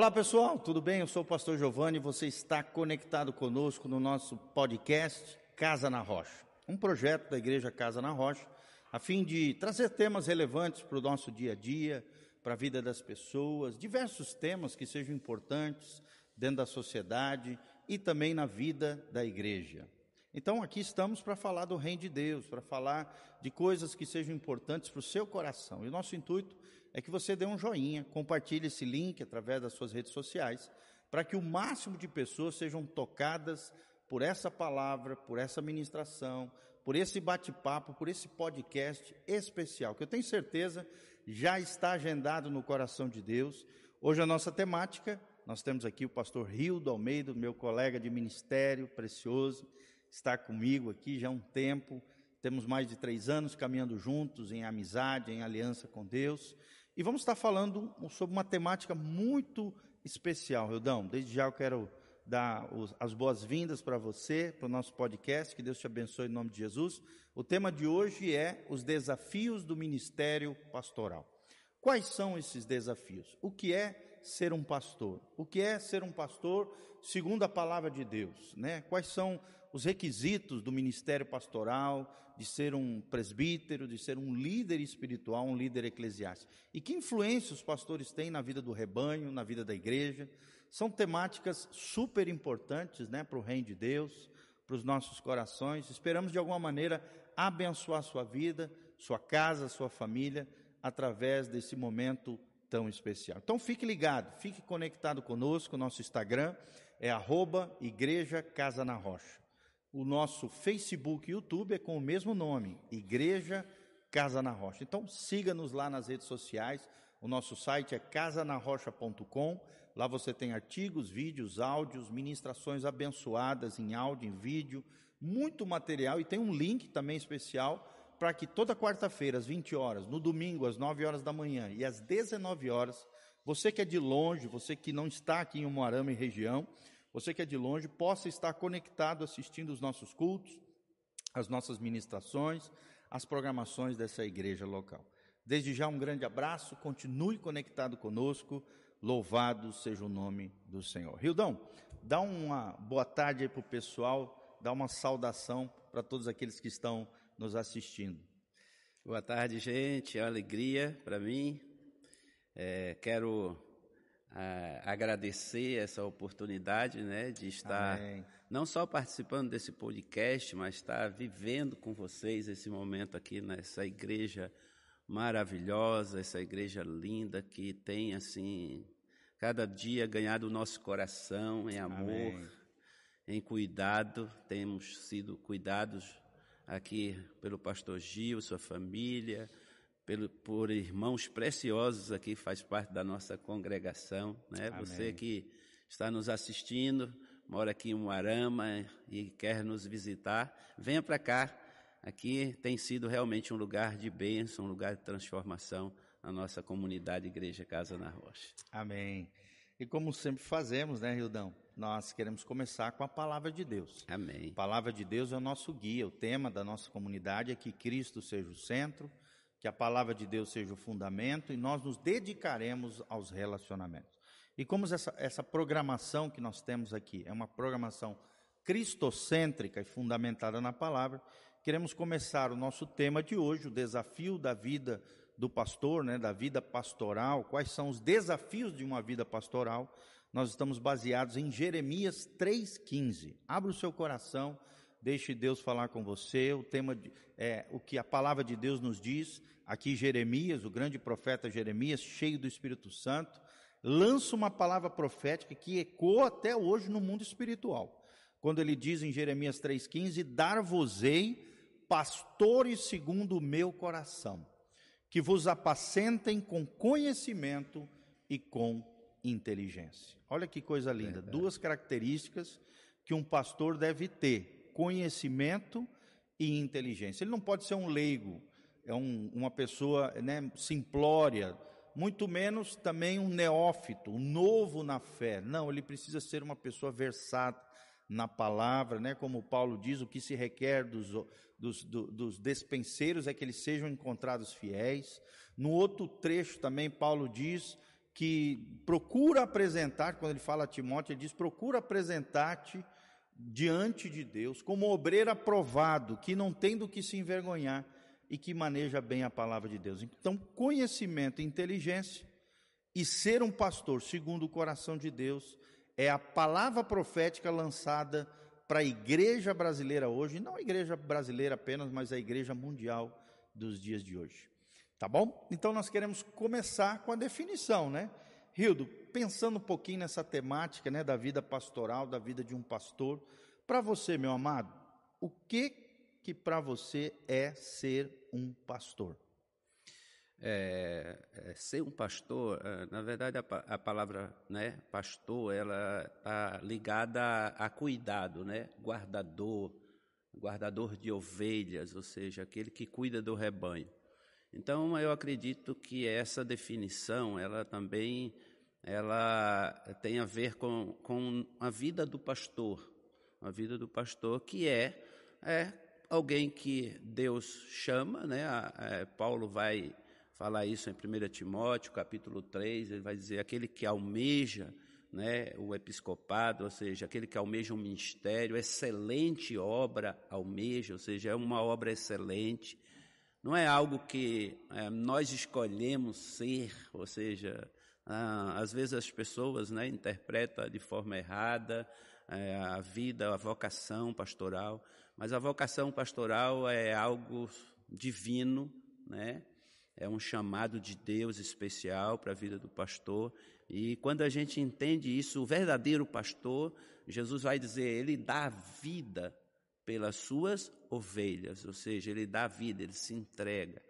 Olá pessoal, tudo bem? Eu sou o pastor Giovanni e você está conectado conosco no nosso podcast Casa na Rocha, um projeto da Igreja Casa na Rocha, a fim de trazer temas relevantes para o nosso dia a dia, para a vida das pessoas, diversos temas que sejam importantes dentro da sociedade e também na vida da igreja. Então aqui estamos para falar do reino de Deus, para falar de coisas que sejam importantes para o seu coração. E o nosso intuito é que você dê um joinha, compartilhe esse link através das suas redes sociais, para que o máximo de pessoas sejam tocadas por essa palavra, por essa ministração, por esse bate-papo, por esse podcast especial, que eu tenho certeza já está agendado no coração de Deus. Hoje a nossa temática, nós temos aqui o pastor Rildo Almeida, meu colega de ministério precioso, está comigo aqui já há um tempo, temos mais de três anos caminhando juntos em amizade, em aliança com Deus. E vamos estar falando sobre uma temática muito especial, Rildão. Desde já eu quero dar as boas-vindas para você, para o nosso podcast. Que Deus te abençoe em nome de Jesus. O tema de hoje é os desafios do ministério pastoral. Quais são esses desafios? O que é ser um pastor? O que é ser um pastor segundo a palavra de Deus? Né? Quais são os requisitos do ministério pastoral, de ser um presbítero, de ser um líder espiritual, um líder eclesiástico. E que influência os pastores têm na vida do rebanho, na vida da igreja. São temáticas super importantes né, para o reino de Deus, para os nossos corações. Esperamos de alguma maneira abençoar sua vida, sua casa, sua família, através desse momento tão especial. Então fique ligado, fique conectado conosco, nosso Instagram é arroba Igreja Casa na Rocha. O nosso Facebook e YouTube é com o mesmo nome, Igreja Casa na Rocha. Então siga-nos lá nas redes sociais. O nosso site é casanarrocha.com. Lá você tem artigos, vídeos, áudios, ministrações abençoadas em áudio, em vídeo, muito material e tem um link também especial para que toda quarta-feira às 20 horas, no domingo às 9 horas da manhã e às 19 horas, você que é de longe, você que não está aqui em Umuarama e região, você que é de longe, possa estar conectado assistindo os nossos cultos, as nossas ministrações, as programações dessa igreja local. Desde já um grande abraço, continue conectado conosco, louvado seja o nome do Senhor. Rildão, dá uma boa tarde aí para o pessoal, dá uma saudação para todos aqueles que estão nos assistindo. Boa tarde, gente, é uma alegria para mim. É, quero agradecer essa oportunidade, né, de estar Amém. não só participando desse podcast, mas estar vivendo com vocês esse momento aqui nessa igreja maravilhosa, essa igreja linda que tem assim cada dia ganhado o nosso coração em amor, Amém. em cuidado. Temos sido cuidados aqui pelo pastor Gil, sua família, pelo, por irmãos preciosos aqui, faz parte da nossa congregação. Né? Você que está nos assistindo, mora aqui em Moarama e quer nos visitar, venha para cá. Aqui tem sido realmente um lugar de bênção, um lugar de transformação na nossa comunidade Igreja Casa na Rocha. Amém. E como sempre fazemos, né, Rildão? Nós queremos começar com a palavra de Deus. Amém. A palavra de Deus é o nosso guia, o tema da nossa comunidade é que Cristo seja o centro, que a palavra de Deus seja o fundamento e nós nos dedicaremos aos relacionamentos. E como essa, essa programação que nós temos aqui é uma programação cristocêntrica e fundamentada na palavra, queremos começar o nosso tema de hoje, o desafio da vida do pastor, né, da vida pastoral, quais são os desafios de uma vida pastoral. Nós estamos baseados em Jeremias 3,15. Abra o seu coração, deixe Deus falar com você. O tema é o que a palavra de Deus nos diz. Aqui Jeremias, o grande profeta Jeremias, cheio do Espírito Santo, lança uma palavra profética que ecoa até hoje no mundo espiritual. Quando ele diz em Jeremias 3,15: Dar-vos-ei pastores segundo o meu coração, que vos apacentem com conhecimento e com inteligência. Olha que coisa linda, duas características que um pastor deve ter conhecimento e inteligência. Ele não pode ser um leigo, é um, uma pessoa né, simplória, muito menos também um neófito, um novo na fé. Não, ele precisa ser uma pessoa versada na palavra, né? como Paulo diz, o que se requer dos, dos, dos despenseiros é que eles sejam encontrados fiéis. No outro trecho também, Paulo diz que procura apresentar, quando ele fala a Timóteo, ele diz: procura apresentar-te diante de Deus como obreiro aprovado, que não tem do que se envergonhar e que maneja bem a palavra de Deus. Então, conhecimento e inteligência e ser um pastor segundo o coração de Deus é a palavra profética lançada para a igreja brasileira hoje, não a igreja brasileira apenas, mas a igreja mundial dos dias de hoje. Tá bom? Então nós queremos começar com a definição, né? Rildo, pensando um pouquinho nessa temática, né, da vida pastoral, da vida de um pastor, para você, meu amado, o que que para você é ser um pastor? É, é, ser um pastor, é, na verdade a, a, palavra né, pastor, ela está ligada a, a, cuidado, né? guardador, guardador de ovelhas, ou seja, aquele que cuida do rebanho. Então eu acredito que essa definição, ela também ela tem a ver com, com a vida do pastor, a vida do pastor que é, é alguém que Deus chama, né? A, Paulo vai falar isso em 1 Timóteo, capítulo 3, ele vai dizer aquele que almeja né, o episcopado, ou seja, aquele que almeja um ministério, excelente obra almeja, ou seja, é uma obra excelente. Não é algo que é, nós escolhemos ser, ou seja, ah, às vezes as pessoas né, interpretam de forma errada é, a vida, a vocação pastoral, mas a vocação pastoral é algo divino, né? é um chamado de Deus especial para a vida do pastor. E quando a gente entende isso, o verdadeiro pastor, Jesus vai dizer, ele dá vida pelas suas ovelhas, ou seja, ele dá vida, ele se entrega.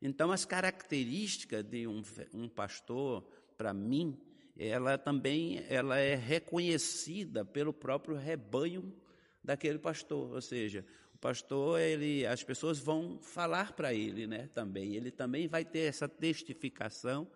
Então, as características de um, um pastor, para mim, ela também ela é reconhecida pelo próprio rebanho daquele pastor, ou seja, o pastor, ele, as pessoas vão falar para ele, né, também. Ele também vai ter essa testificação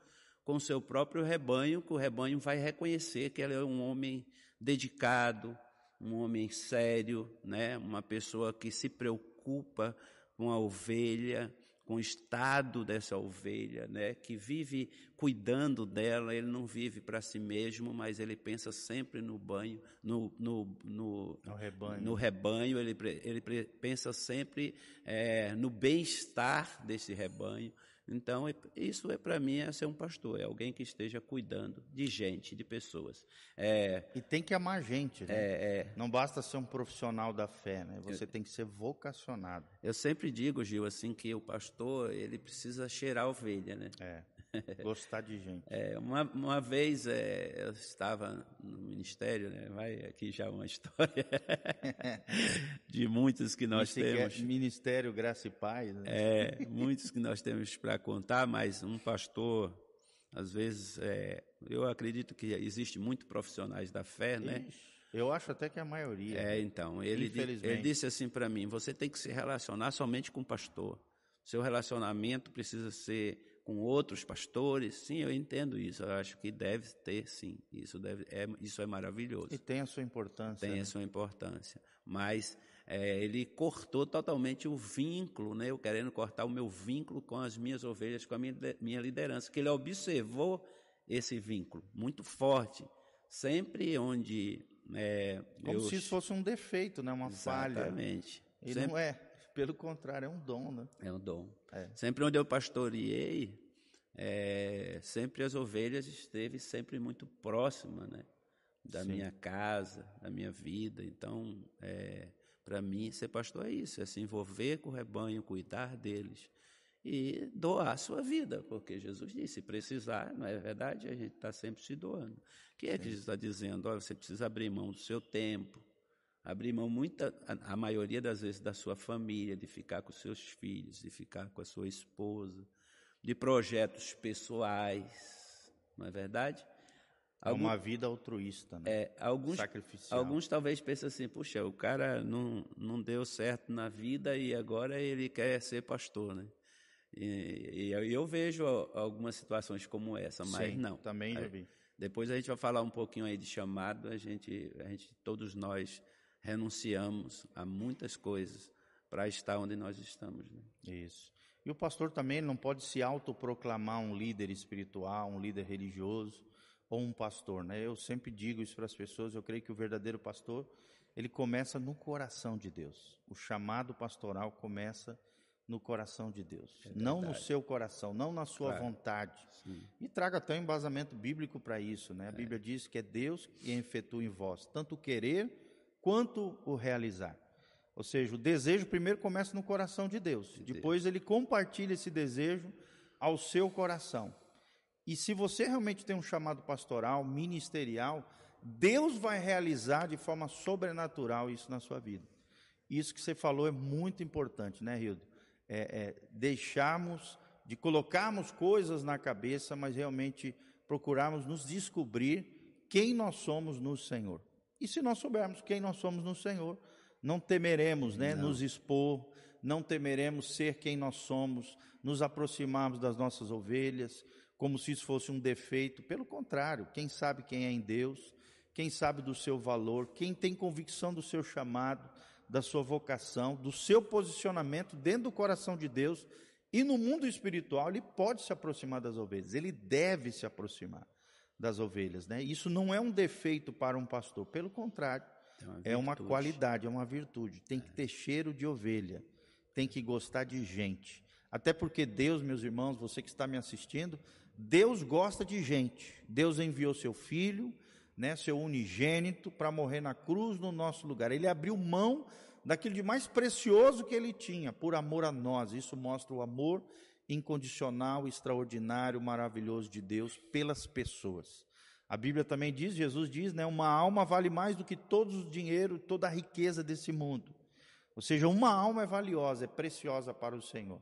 com seu próprio rebanho, que o rebanho vai reconhecer que ele é um homem dedicado, um homem sério, né, uma pessoa que se preocupa com a ovelha, com o estado dessa ovelha, né, que vive cuidando dela, ele não vive para si mesmo, mas ele pensa sempre no banho, no, no, no, no rebanho, no rebanho. Ele, ele pensa sempre é, no bem-estar desse rebanho, então, é, isso é para mim é ser um pastor, é alguém que esteja cuidando de gente, de pessoas. É, e tem que amar gente, né? É, é. Não basta ser um profissional da fé, né? Você eu, tem que ser vocacionado. Eu sempre digo, Gil, assim, que o pastor, ele precisa cheirar a ovelha, né? É. Gostar de gente. É, uma, uma vez é, eu estava no ministério, né? vai aqui já uma história de muitos que nós Esse temos. É ministério Graça e Paz. Né? É, muitos que nós temos para contar, mas um pastor, às vezes, é, eu acredito que existe muito profissionais da fé, né? Eu acho até que a maioria. É, então, ele, ele disse assim para mim: você tem que se relacionar somente com o pastor. Seu relacionamento precisa ser com outros pastores. Sim, eu entendo isso. Eu acho que deve ter, sim. Isso, deve, é, isso é maravilhoso. E tem a sua importância. Tem né? a sua importância. Mas é, ele cortou totalmente o vínculo, né? eu querendo cortar o meu vínculo com as minhas ovelhas, com a minha, minha liderança, que ele observou esse vínculo muito forte. Sempre onde. É, Como eu... se isso fosse um defeito, né? uma Exatamente. falha. Exatamente. E Sempre... não é. Pelo contrário, é um dom, né? É um dom. É. Sempre onde eu pastoreei, é, sempre as ovelhas esteve sempre muito próxima, né? Da Sim. minha casa, da minha vida. Então, é, para mim, ser pastor é isso, é se envolver com o rebanho, cuidar deles e doar a sua vida, porque Jesus disse, se precisar, não é verdade? A gente está sempre se doando. O que é que Jesus está dizendo? Olha, você precisa abrir mão do seu tempo, abrir mão muita, a, a, maioria das vezes da sua família, de ficar com seus filhos, de ficar com a sua esposa, de projetos pessoais, não é verdade? É Algum, uma vida altruísta, né? É, alguns, Sacrificial. Alguns talvez pensem assim, puxa, o cara não, não deu certo na vida e agora ele quer ser pastor, né? E, e eu vejo algumas situações como essa, mas Sim, não. Também já vi. Depois a gente vai falar um pouquinho aí de chamado, a gente, a gente todos nós renunciamos a muitas coisas para estar onde nós estamos. Né? Isso. E o pastor também não pode se autoproclamar um líder espiritual, um líder religioso ou um pastor, né? Eu sempre digo isso para as pessoas, eu creio que o verdadeiro pastor, ele começa no coração de Deus. O chamado pastoral começa no coração de Deus, é não no seu coração, não na sua claro. vontade. Sim. E traga até um embasamento bíblico para isso, né? A é. Bíblia diz que é Deus que efetua em vós tanto o querer quanto o realizar. Ou seja, o desejo primeiro começa no coração de Deus, de depois Deus. ele compartilha esse desejo ao seu coração. E se você realmente tem um chamado pastoral, ministerial, Deus vai realizar de forma sobrenatural isso na sua vida. Isso que você falou é muito importante, né, Hildo? É, é, deixarmos de colocarmos coisas na cabeça, mas realmente procurarmos nos descobrir quem nós somos no Senhor. E se nós soubermos quem nós somos no Senhor, não temeremos né, não. nos expor, não temeremos ser quem nós somos, nos aproximarmos das nossas ovelhas, como se isso fosse um defeito. Pelo contrário, quem sabe quem é em Deus, quem sabe do seu valor, quem tem convicção do seu chamado, da sua vocação, do seu posicionamento dentro do coração de Deus e no mundo espiritual, ele pode se aproximar das ovelhas, ele deve se aproximar das ovelhas. Né? Isso não é um defeito para um pastor, pelo contrário, é uma, é uma qualidade, é uma virtude. Tem que ter cheiro de ovelha, tem que gostar de gente. Até porque Deus, meus irmãos, você que está me assistindo, Deus gosta de gente. Deus enviou seu filho, né, seu unigênito, para morrer na cruz no nosso lugar. Ele abriu mão daquilo de mais precioso que ele tinha, por amor a nós. Isso mostra o amor incondicional, extraordinário, maravilhoso de Deus pelas pessoas. A Bíblia também diz, Jesus diz, né, uma alma vale mais do que todo o dinheiro, toda a riqueza desse mundo. Ou seja, uma alma é valiosa, é preciosa para o Senhor.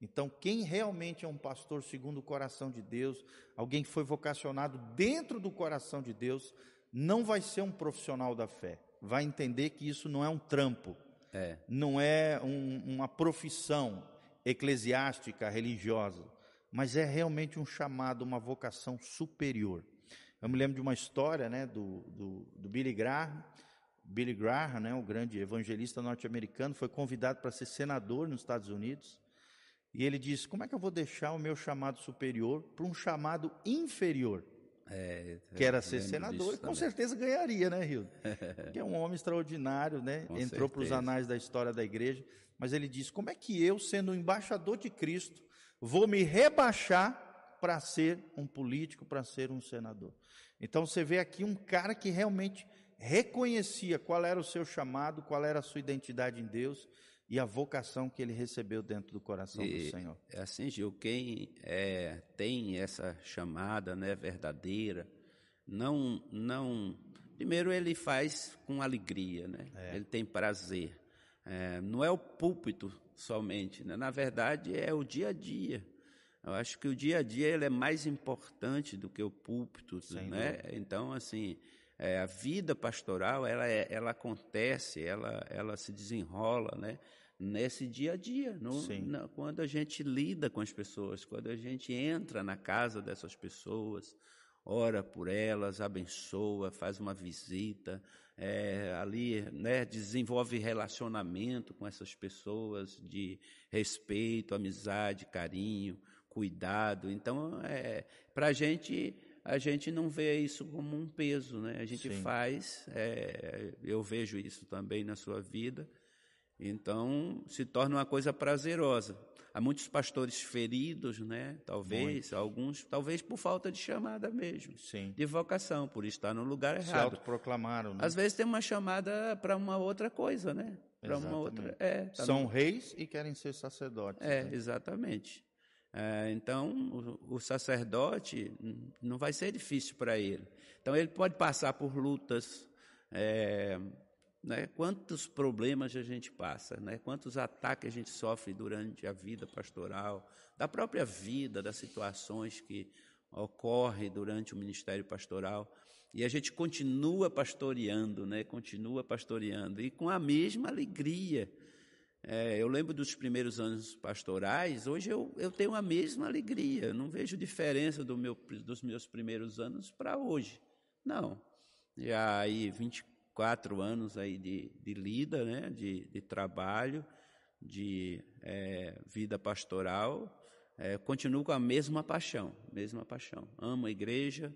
Então, quem realmente é um pastor segundo o coração de Deus, alguém que foi vocacionado dentro do coração de Deus, não vai ser um profissional da fé. Vai entender que isso não é um trampo, é. não é um, uma profissão eclesiástica, religiosa, mas é realmente um chamado, uma vocação superior. Eu me lembro de uma história né, do, do, do Billy Graham. Billy Graham, né, o grande evangelista norte-americano, foi convidado para ser senador nos Estados Unidos. E ele disse: Como é que eu vou deixar o meu chamado superior para um chamado inferior? É, que era ser senador, e com certeza ganharia, né, Rio? que é um homem extraordinário, né? Com Entrou para os anais da história da igreja. Mas ele disse: Como é que eu, sendo embaixador de Cristo, vou me rebaixar para ser um político, para ser um senador. Então você vê aqui um cara que realmente reconhecia qual era o seu chamado, qual era a sua identidade em Deus e a vocação que ele recebeu dentro do coração e, do Senhor. É assim, Gil, quem é, tem essa chamada né, verdadeira, não, não. Primeiro, ele faz com alegria, né? É. ele tem prazer. É, não é o púlpito somente, né? na verdade, é o dia a dia. Eu acho que o dia a dia ele é mais importante do que o púlpito, Sem né? Dúvida. Então, assim, é, a vida pastoral ela, é, ela acontece, ela, ela se desenrola, né? Nesse dia a dia, no, na, quando a gente lida com as pessoas, quando a gente entra na casa dessas pessoas, ora por elas, abençoa, faz uma visita, é, ali né, desenvolve relacionamento com essas pessoas de respeito, amizade, carinho cuidado. Então, é, para a gente, a gente não vê isso como um peso, né? A gente Sim. faz, é, eu vejo isso também na sua vida. Então, se torna uma coisa prazerosa. Há muitos pastores feridos, né? Talvez, Muito. alguns, talvez por falta de chamada mesmo. Sim. De vocação, por estar no lugar errado. Se autoproclamaram, né? Às vezes tem uma chamada para uma outra coisa, né? Para uma outra. É, tá São no... reis e querem ser sacerdotes. É, né? exatamente. É, então, o, sacerdote não vai ser difícil para ele. Então, ele pode passar por lutas. É, né, quantos problemas a gente passa, né, quantos ataques a gente sofre durante a vida pastoral, da própria vida, das situações que ocorrem durante o ministério pastoral. E a gente continua pastoreando, né, continua pastoreando, e com a mesma alegria é, eu lembro dos primeiros anos pastorais, hoje eu, eu tenho a mesma alegria, não vejo diferença do meu, dos meus primeiros anos para hoje. Não. Já aí 24 anos aí de, de lida, né, de, de trabalho, de é, vida pastoral, é, continuo com a mesma paixão, mesma paixão. Amo a igreja,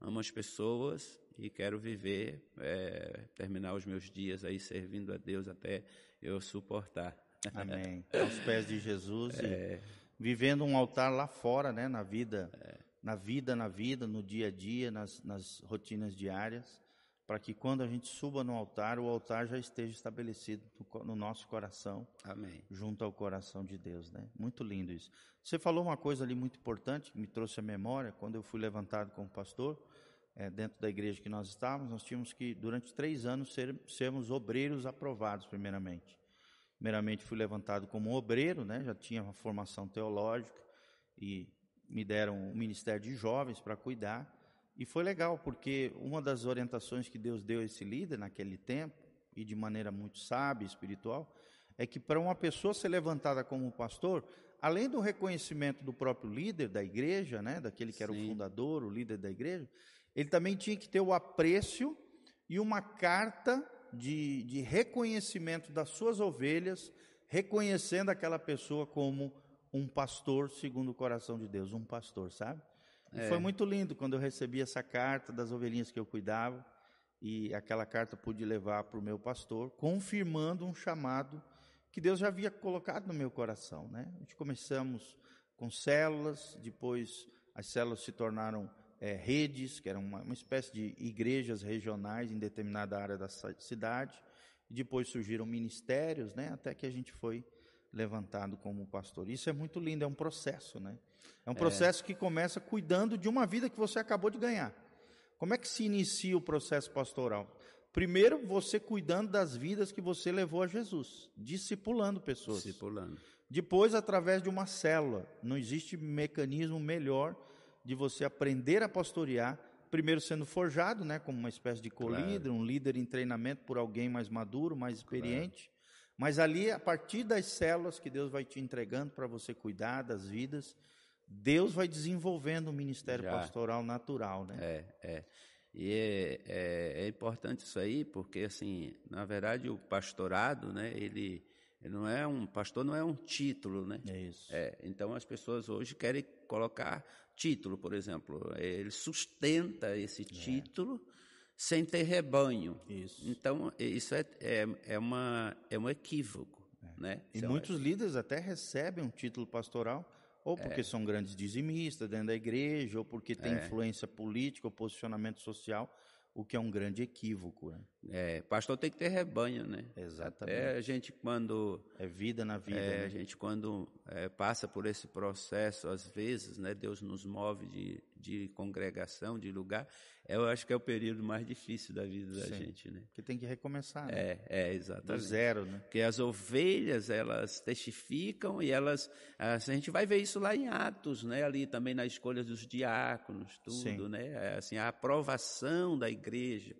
amo as pessoas e quero viver, é, terminar os meus dias aí servindo a Deus até eu suportar. Amém. Aos pés de Jesus é. e vivendo um altar lá fora, né, na vida, é. na vida, na vida, no dia a dia, nas, nas rotinas diárias, para que quando a gente suba no altar, o altar já esteja estabelecido no, no nosso coração, Amém. junto ao coração de Deus, né? Muito lindo isso. Você falou uma coisa ali muito importante que me trouxe à memória quando eu fui levantado como pastor é, dentro da igreja que nós estávamos, nós tínhamos que, durante três anos, ser, sermos obreiros aprovados, primeiramente. Primeiramente, fui levantado como obreiro, né, já tinha uma formação teológica, e me deram um ministério de jovens para cuidar. E foi legal, porque uma das orientações que Deus deu a esse líder naquele tempo, e de maneira muito sábia e espiritual, é que para uma pessoa ser levantada como pastor, além do reconhecimento do próprio líder da igreja, né, daquele que era Sim. o fundador, o líder da igreja, ele também tinha que ter o apreço e uma carta de, de reconhecimento das suas ovelhas, reconhecendo aquela pessoa como um pastor segundo o coração de Deus, um pastor, sabe? É. Foi muito lindo quando eu recebi essa carta das ovelhinhas que eu cuidava e aquela carta pude levar para o meu pastor, confirmando um chamado que Deus já havia colocado no meu coração, né? A gente começamos com células, depois as células se tornaram é, redes, que eram uma, uma espécie de igrejas regionais em determinada área da cidade. E depois surgiram ministérios, né, até que a gente foi levantado como pastor. Isso é muito lindo, é um processo, né? É um é. processo é. que começa cuidando de uma vida que você acabou de ganhar. Como é que se inicia o processo pastoral? Primeiro, você cuidando das vidas que você levou a Jesus, discipulando pessoas. Discipulando. Depois, através de uma célula. Não existe mecanismo melhor de você aprender a pastorear, primeiro sendo forjado, né, como uma espécie de co-líder, claro. um líder em treinamento por alguém mais maduro, mais experiente. Claro. Mas ali, a partir das células que Deus vai te entregando para você cuidar das vidas, Deus vai desenvolvendo um ministério Já. pastoral natural, né? É, é. E é, é, é, importante isso aí, porque assim, na verdade, o pastorado, né, ele, ele não é um pastor, não é um título, né? É isso. É, então as pessoas hoje querem colocar título, por exemplo. Ele sustenta esse é. título é. sem ter rebanho. Isso. Então, isso é, é, é, uma, é um equívoco. É. Né? E então, muitos líderes até recebem um título pastoral, ou porque é. são grandes dizimistas dentro da igreja, ou porque têm influência política ou posicionamento social o que é um grande equívoco. Né? É, pastor tem que ter rebanho, né? Exatamente. É, a gente quando é vida na vida. É, né? A gente quando é, passa por esse processo, às vezes, né? Deus nos move de, de congregação, de lugar. Eu acho que é o período mais difícil da vida da Sim, gente, né? Que tem que recomeçar. Né? É, é exatamente. Do zero, né? Porque as ovelhas elas testificam e elas, a gente vai ver isso lá em Atos, né? Ali também na escolha dos diáconos, tudo, Sim. né? Assim, a aprovação da igreja.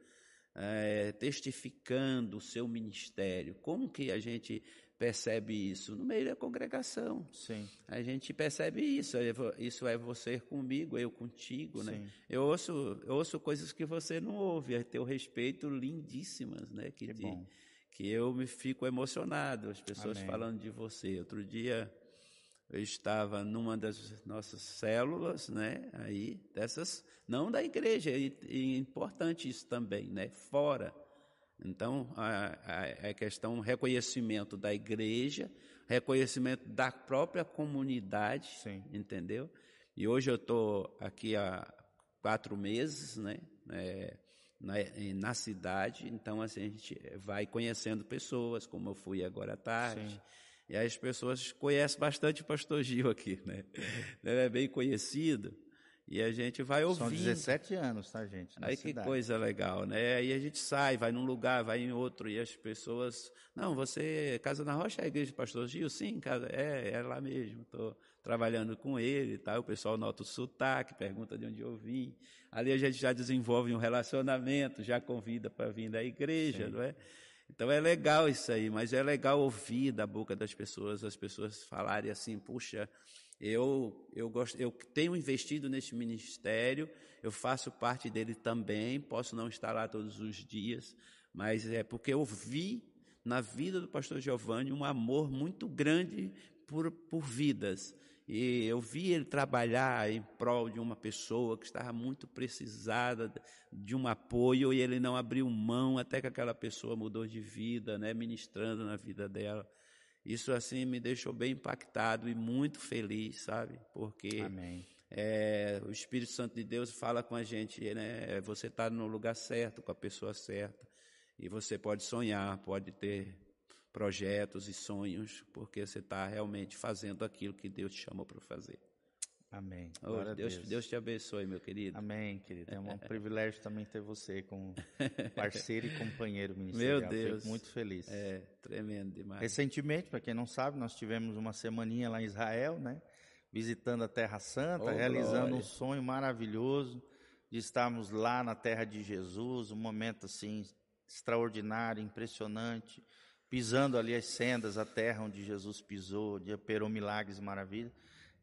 É, testificando o seu ministério. Como que a gente percebe isso? No meio da congregação. Sim. A gente percebe isso. Isso é você comigo, eu contigo, né? Sim. né? Eu ouço, eu ouço coisas que você não ouve, a teu respeito lindíssimas, né? Que, que, de, que eu me fico emocionado, as pessoas Amém. falando de você. Outro dia eu estava numa das nossas células, né? Aí, dessas, não da igreja, e, e importante isso também, né? Fora então, a questão reconhecimento da igreja, reconhecimento da própria comunidade, Sim. entendeu? E hoje eu estou aqui há quatro meses, né? É, na, na, cidade, então assim, a gente vai conhecendo pessoas, como eu fui agora à tarde. Sim. E as pessoas conhecem bastante o pastor Gil aqui, né? Ele é bem conhecido. E a gente vai ouvindo. São 17 anos, tá, gente? Aí cidade. que coisa legal, né? Aí a gente sai, vai num lugar, vai em outro, e as pessoas. Não, você, Casa na Rocha é a igreja do pastor Gil? Sim, casa, é, é lá mesmo. Estou trabalhando com ele e tal. O pessoal nota o sotaque, pergunta de onde eu vim. Ali a gente já desenvolve um relacionamento, já convida para vir da igreja, Sim. não é? Então é legal isso aí, mas é legal ouvir da boca das pessoas, as pessoas falarem assim, puxa, eu, eu, gosto, eu tenho investido nesse ministério, eu faço parte dele também, posso não estar lá todos os dias, mas é porque eu vi na vida do pastor Giovanni um amor muito grande por, por vidas. E eu vi ele trabalhar em prol de uma pessoa que estava muito precisada de um apoio e ele não abriu mão até que aquela pessoa mudou de vida, né, ministrando na vida dela. Isso assim me deixou bem impactado e muito feliz, sabe? Porque é, o Espírito Santo de Deus fala com a gente, né? Você está no lugar certo, com a pessoa certa. E você pode sonhar, pode ter projetos e sonhos, porque você está realmente fazendo aquilo que Deus te chamou para fazer. Amém. Oh, Deus, Deus. Deus te abençoe, meu querido. Amém, querido. É um privilégio também ter você como parceiro e companheiro ministerial. Meu Deus. Fico muito feliz. É, tremendo demais. Recentemente, para quem não sabe, nós tivemos uma semaninha lá em Israel, né? Visitando a Terra Santa, oh, realizando glória. um sonho maravilhoso de estarmos lá na terra de Jesus, um momento assim extraordinário, impressionante, pisando ali as sendas, a terra onde Jesus pisou, onde operou milagres e maravilhas.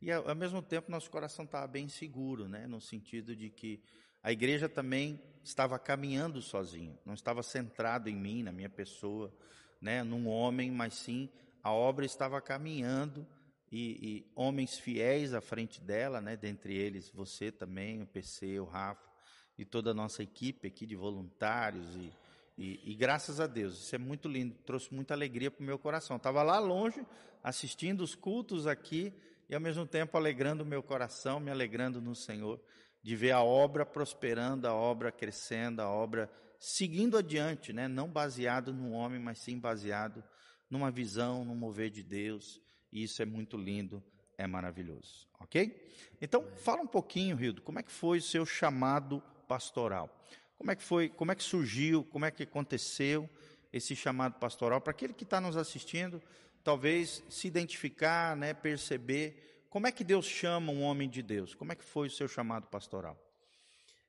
E ao, mesmo tempo nosso coração estava bem seguro, né? no sentido de que a igreja também estava caminhando sozinha, não estava centrado em mim, na minha pessoa, né? num homem, mas sim a obra estava caminhando e, e homens fiéis à frente dela, né? dentre eles você também, o PC, o Rafa e toda a nossa equipe aqui de voluntários e e, e, graças a Deus, isso é muito lindo, trouxe muita alegria para o meu coração. Estava lá longe, assistindo os cultos aqui e ao mesmo tempo alegrando o meu coração, me alegrando no Senhor, de ver a obra prosperando, a obra crescendo, a obra seguindo adiante, né? não baseado no homem, mas sim baseado numa visão, no mover de Deus. E isso é muito lindo, é maravilhoso, ok? Então, fala um pouquinho, Rildo, como é que foi o seu chamado pastoral? Como é que foi, como é que surgiu, como é que aconteceu esse chamado pastoral? Para aquele que está nos assistindo, talvez se identificar, né, perceber como é que Deus chama um homem de Deus. Como é que foi o seu chamado pastoral?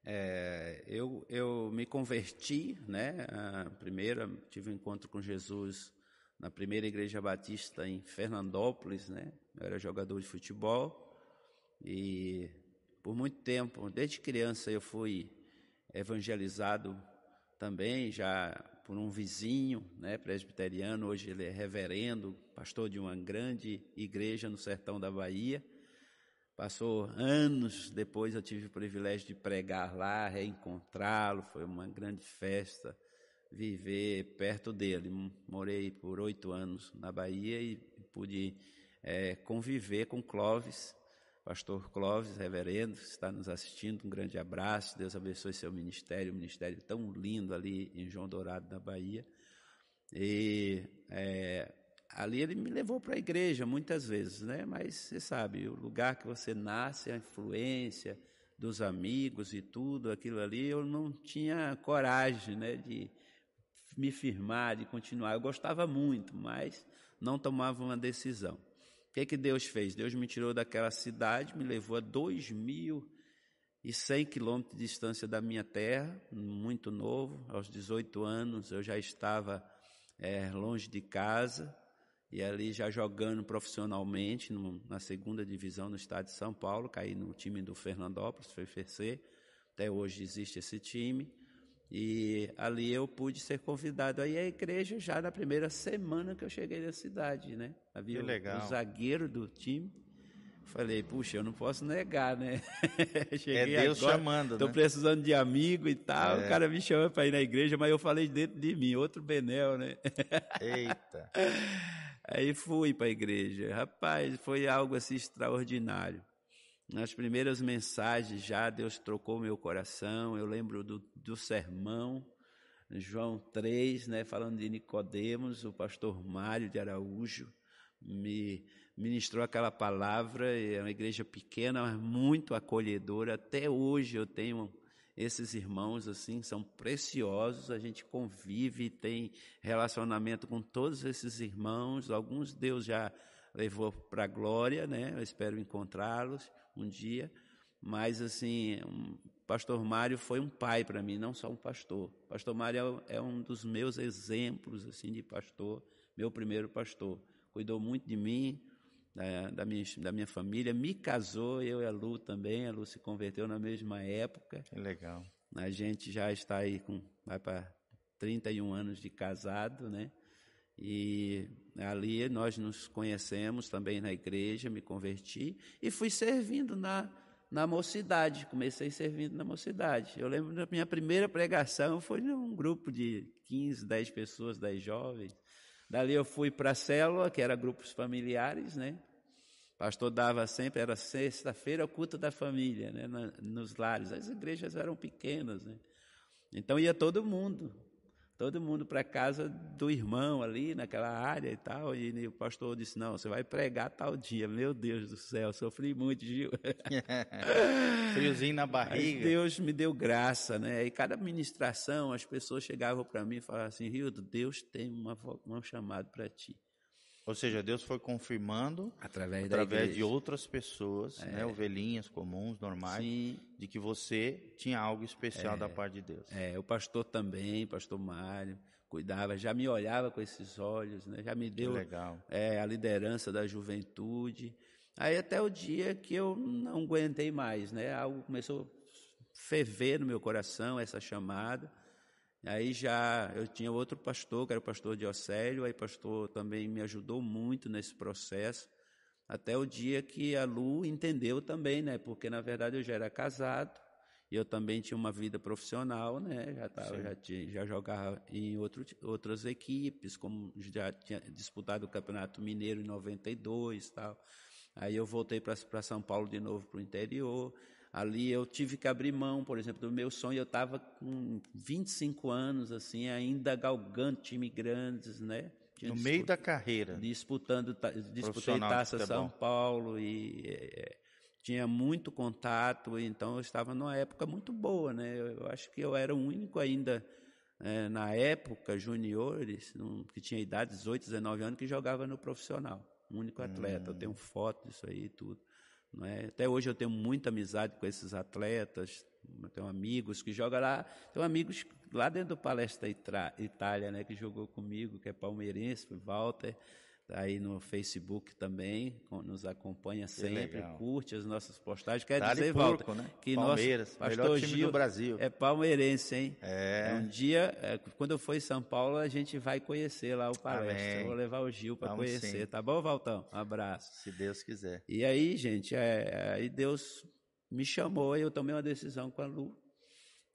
É, eu, eu me converti, né? Primeiro tive um encontro com Jesus na primeira igreja batista em Fernandópolis, né? Eu era jogador de futebol e por muito tempo, desde criança eu fui evangelizado também já por um vizinho, né, presbiteriano, hoje ele é reverendo, pastor de uma grande igreja no sertão da Bahia. Passou anos depois, eu tive o privilégio de pregar lá, reencontrá-lo, foi uma grande festa viver perto dele. Morei por oito anos na Bahia e pude é, conviver com Clóvis, Pastor Clóvis, reverendo, está nos assistindo, um grande abraço, Deus abençoe seu ministério, um ministério tão lindo ali em João Dourado, na Bahia. E é, ali ele me levou para a igreja muitas vezes, né? Mas você sabe, o lugar que você nasce, a influência dos amigos e tudo, aquilo ali, eu não tinha coragem, né, de me firmar, de continuar. Eu gostava muito, mas não tomava uma decisão que, que Deus fez? Deus me tirou daquela cidade, me levou a dois mil e cem quilômetros de distância da minha terra, muito novo, aos 18 anos eu já estava é, longe de casa e ali já jogando profissionalmente no, na segunda divisão no estado de São Paulo, caí no time do Fernandópolis, foi FEC, até hoje existe esse time. E ali eu pude ser convidado aí à igreja já na primeira semana que eu cheguei na cidade, né? Havia que legal. O, o zagueiro do time. Falei, puxa, eu não posso negar, né? cheguei é Deus agora, chamando, Tô né? precisando de amigo e tal. É. O cara me chama para ir na igreja, mas eu falei dentro de mim, outro Benel, né? Eita. Aí fui para a igreja. Rapaz, foi algo assim extraordinário. Nas primeiras mensagens já Deus trocou meu coração. Eu lembro do, do sermão, João 3, né, falando de Nicodemos, o pastor Mário de Araújo me ministrou aquela palavra. É uma igreja pequena, mas muito acolhedora. Até hoje eu tenho esses irmãos assim são preciosos. A gente convive, tem relacionamento com todos esses irmãos. Alguns Deus já levou para a glória, né? Eu espero encontrá-los um dia, mas assim, um, pastor Mário foi um pai para mim, não só um pastor. Pastor Mário é, é um dos meus exemplos assim de pastor, meu primeiro pastor. Cuidou muito de mim, da, da, minha, da minha família, me casou, eu e a Lu também, a Lu se converteu na mesma época. Que legal. A gente já está aí com, vai para 31 anos de casado, né? E ali nós nos conhecemos também na igreja, me converti e fui servindo na, na mocidade. Comecei servindo na mocidade. Eu lembro da minha primeira pregação foi num grupo de 15, 10 pessoas, 10 jovens. Dali eu fui para a célula, que era grupos familiares, né? O pastor dava sempre, era sexta-feira, o culto da família, né? nos lares. As igrejas eram pequenas, né? Então ia todo mundo todo mundo para casa do irmão ali, naquela área e tal. E o pastor disse: Não, você vai pregar tal dia. Meu Deus do céu, sofri muito, Gil. Friozinho na barriga. Mas Deus me deu graça, né? E cada ministração, as pessoas chegavam para mim e falavam assim: Rio, Deus tem uma, um chamado para ti. Ou seja, Deus foi confirmando através, através de outras pessoas, é. né, ovelhinhas comuns, normais, Sim. de que você tinha algo especial é. da parte de Deus. É, o pastor também, pastor Mário, cuidava, já me olhava com esses olhos, né, já me deu é, a liderança da juventude. Aí até o dia que eu não aguentei mais, né, algo começou a ferver no meu coração, essa chamada. Aí já eu tinha outro pastor, que era o pastor Diocélio, aí o pastor também me ajudou muito nesse processo, até o dia que a Lu entendeu também, né? Porque na verdade eu já era casado e eu também tinha uma vida profissional, né? Já tava, já, tinha, já jogava em outro, outras equipes, como já tinha disputado o Campeonato Mineiro em 92, tal. Aí eu voltei para São Paulo de novo para o interior. Ali eu tive que abrir mão, por exemplo, do meu sonho. Eu estava com 25 anos, assim, ainda galgando time grandes, né? Tinha no meio da carreira. Disputando, disputei Taça São Paulo e é, tinha muito contato, então eu estava numa época muito boa, né? Eu acho que eu era o único ainda, é, na época, juniores, que tinha idade 18, 19 anos, que jogava no profissional. Único atleta. Hum. Eu tenho foto disso aí e tudo. É? Até hoje eu tenho muita amizade com esses atletas, tenho amigos que jogam lá, tenho amigos lá dentro do Palestra Itália, né, que jogou comigo, que é palmeirense, Walter, aí no Facebook também, nos acompanha sempre, curte as nossas postagens. Quer Dali dizer, porco, Walter, né? que Palmeiras, nosso pastor Gil Brasil. é palmeirense, hein? É. Um dia, é, quando eu for em São Paulo, a gente vai conhecer lá o palestra. Vou levar o Gil para conhecer, sim. tá bom, Valtão? Um abraço. Se Deus quiser. E aí, gente, é, aí Deus me chamou, e eu tomei uma decisão com a Lu.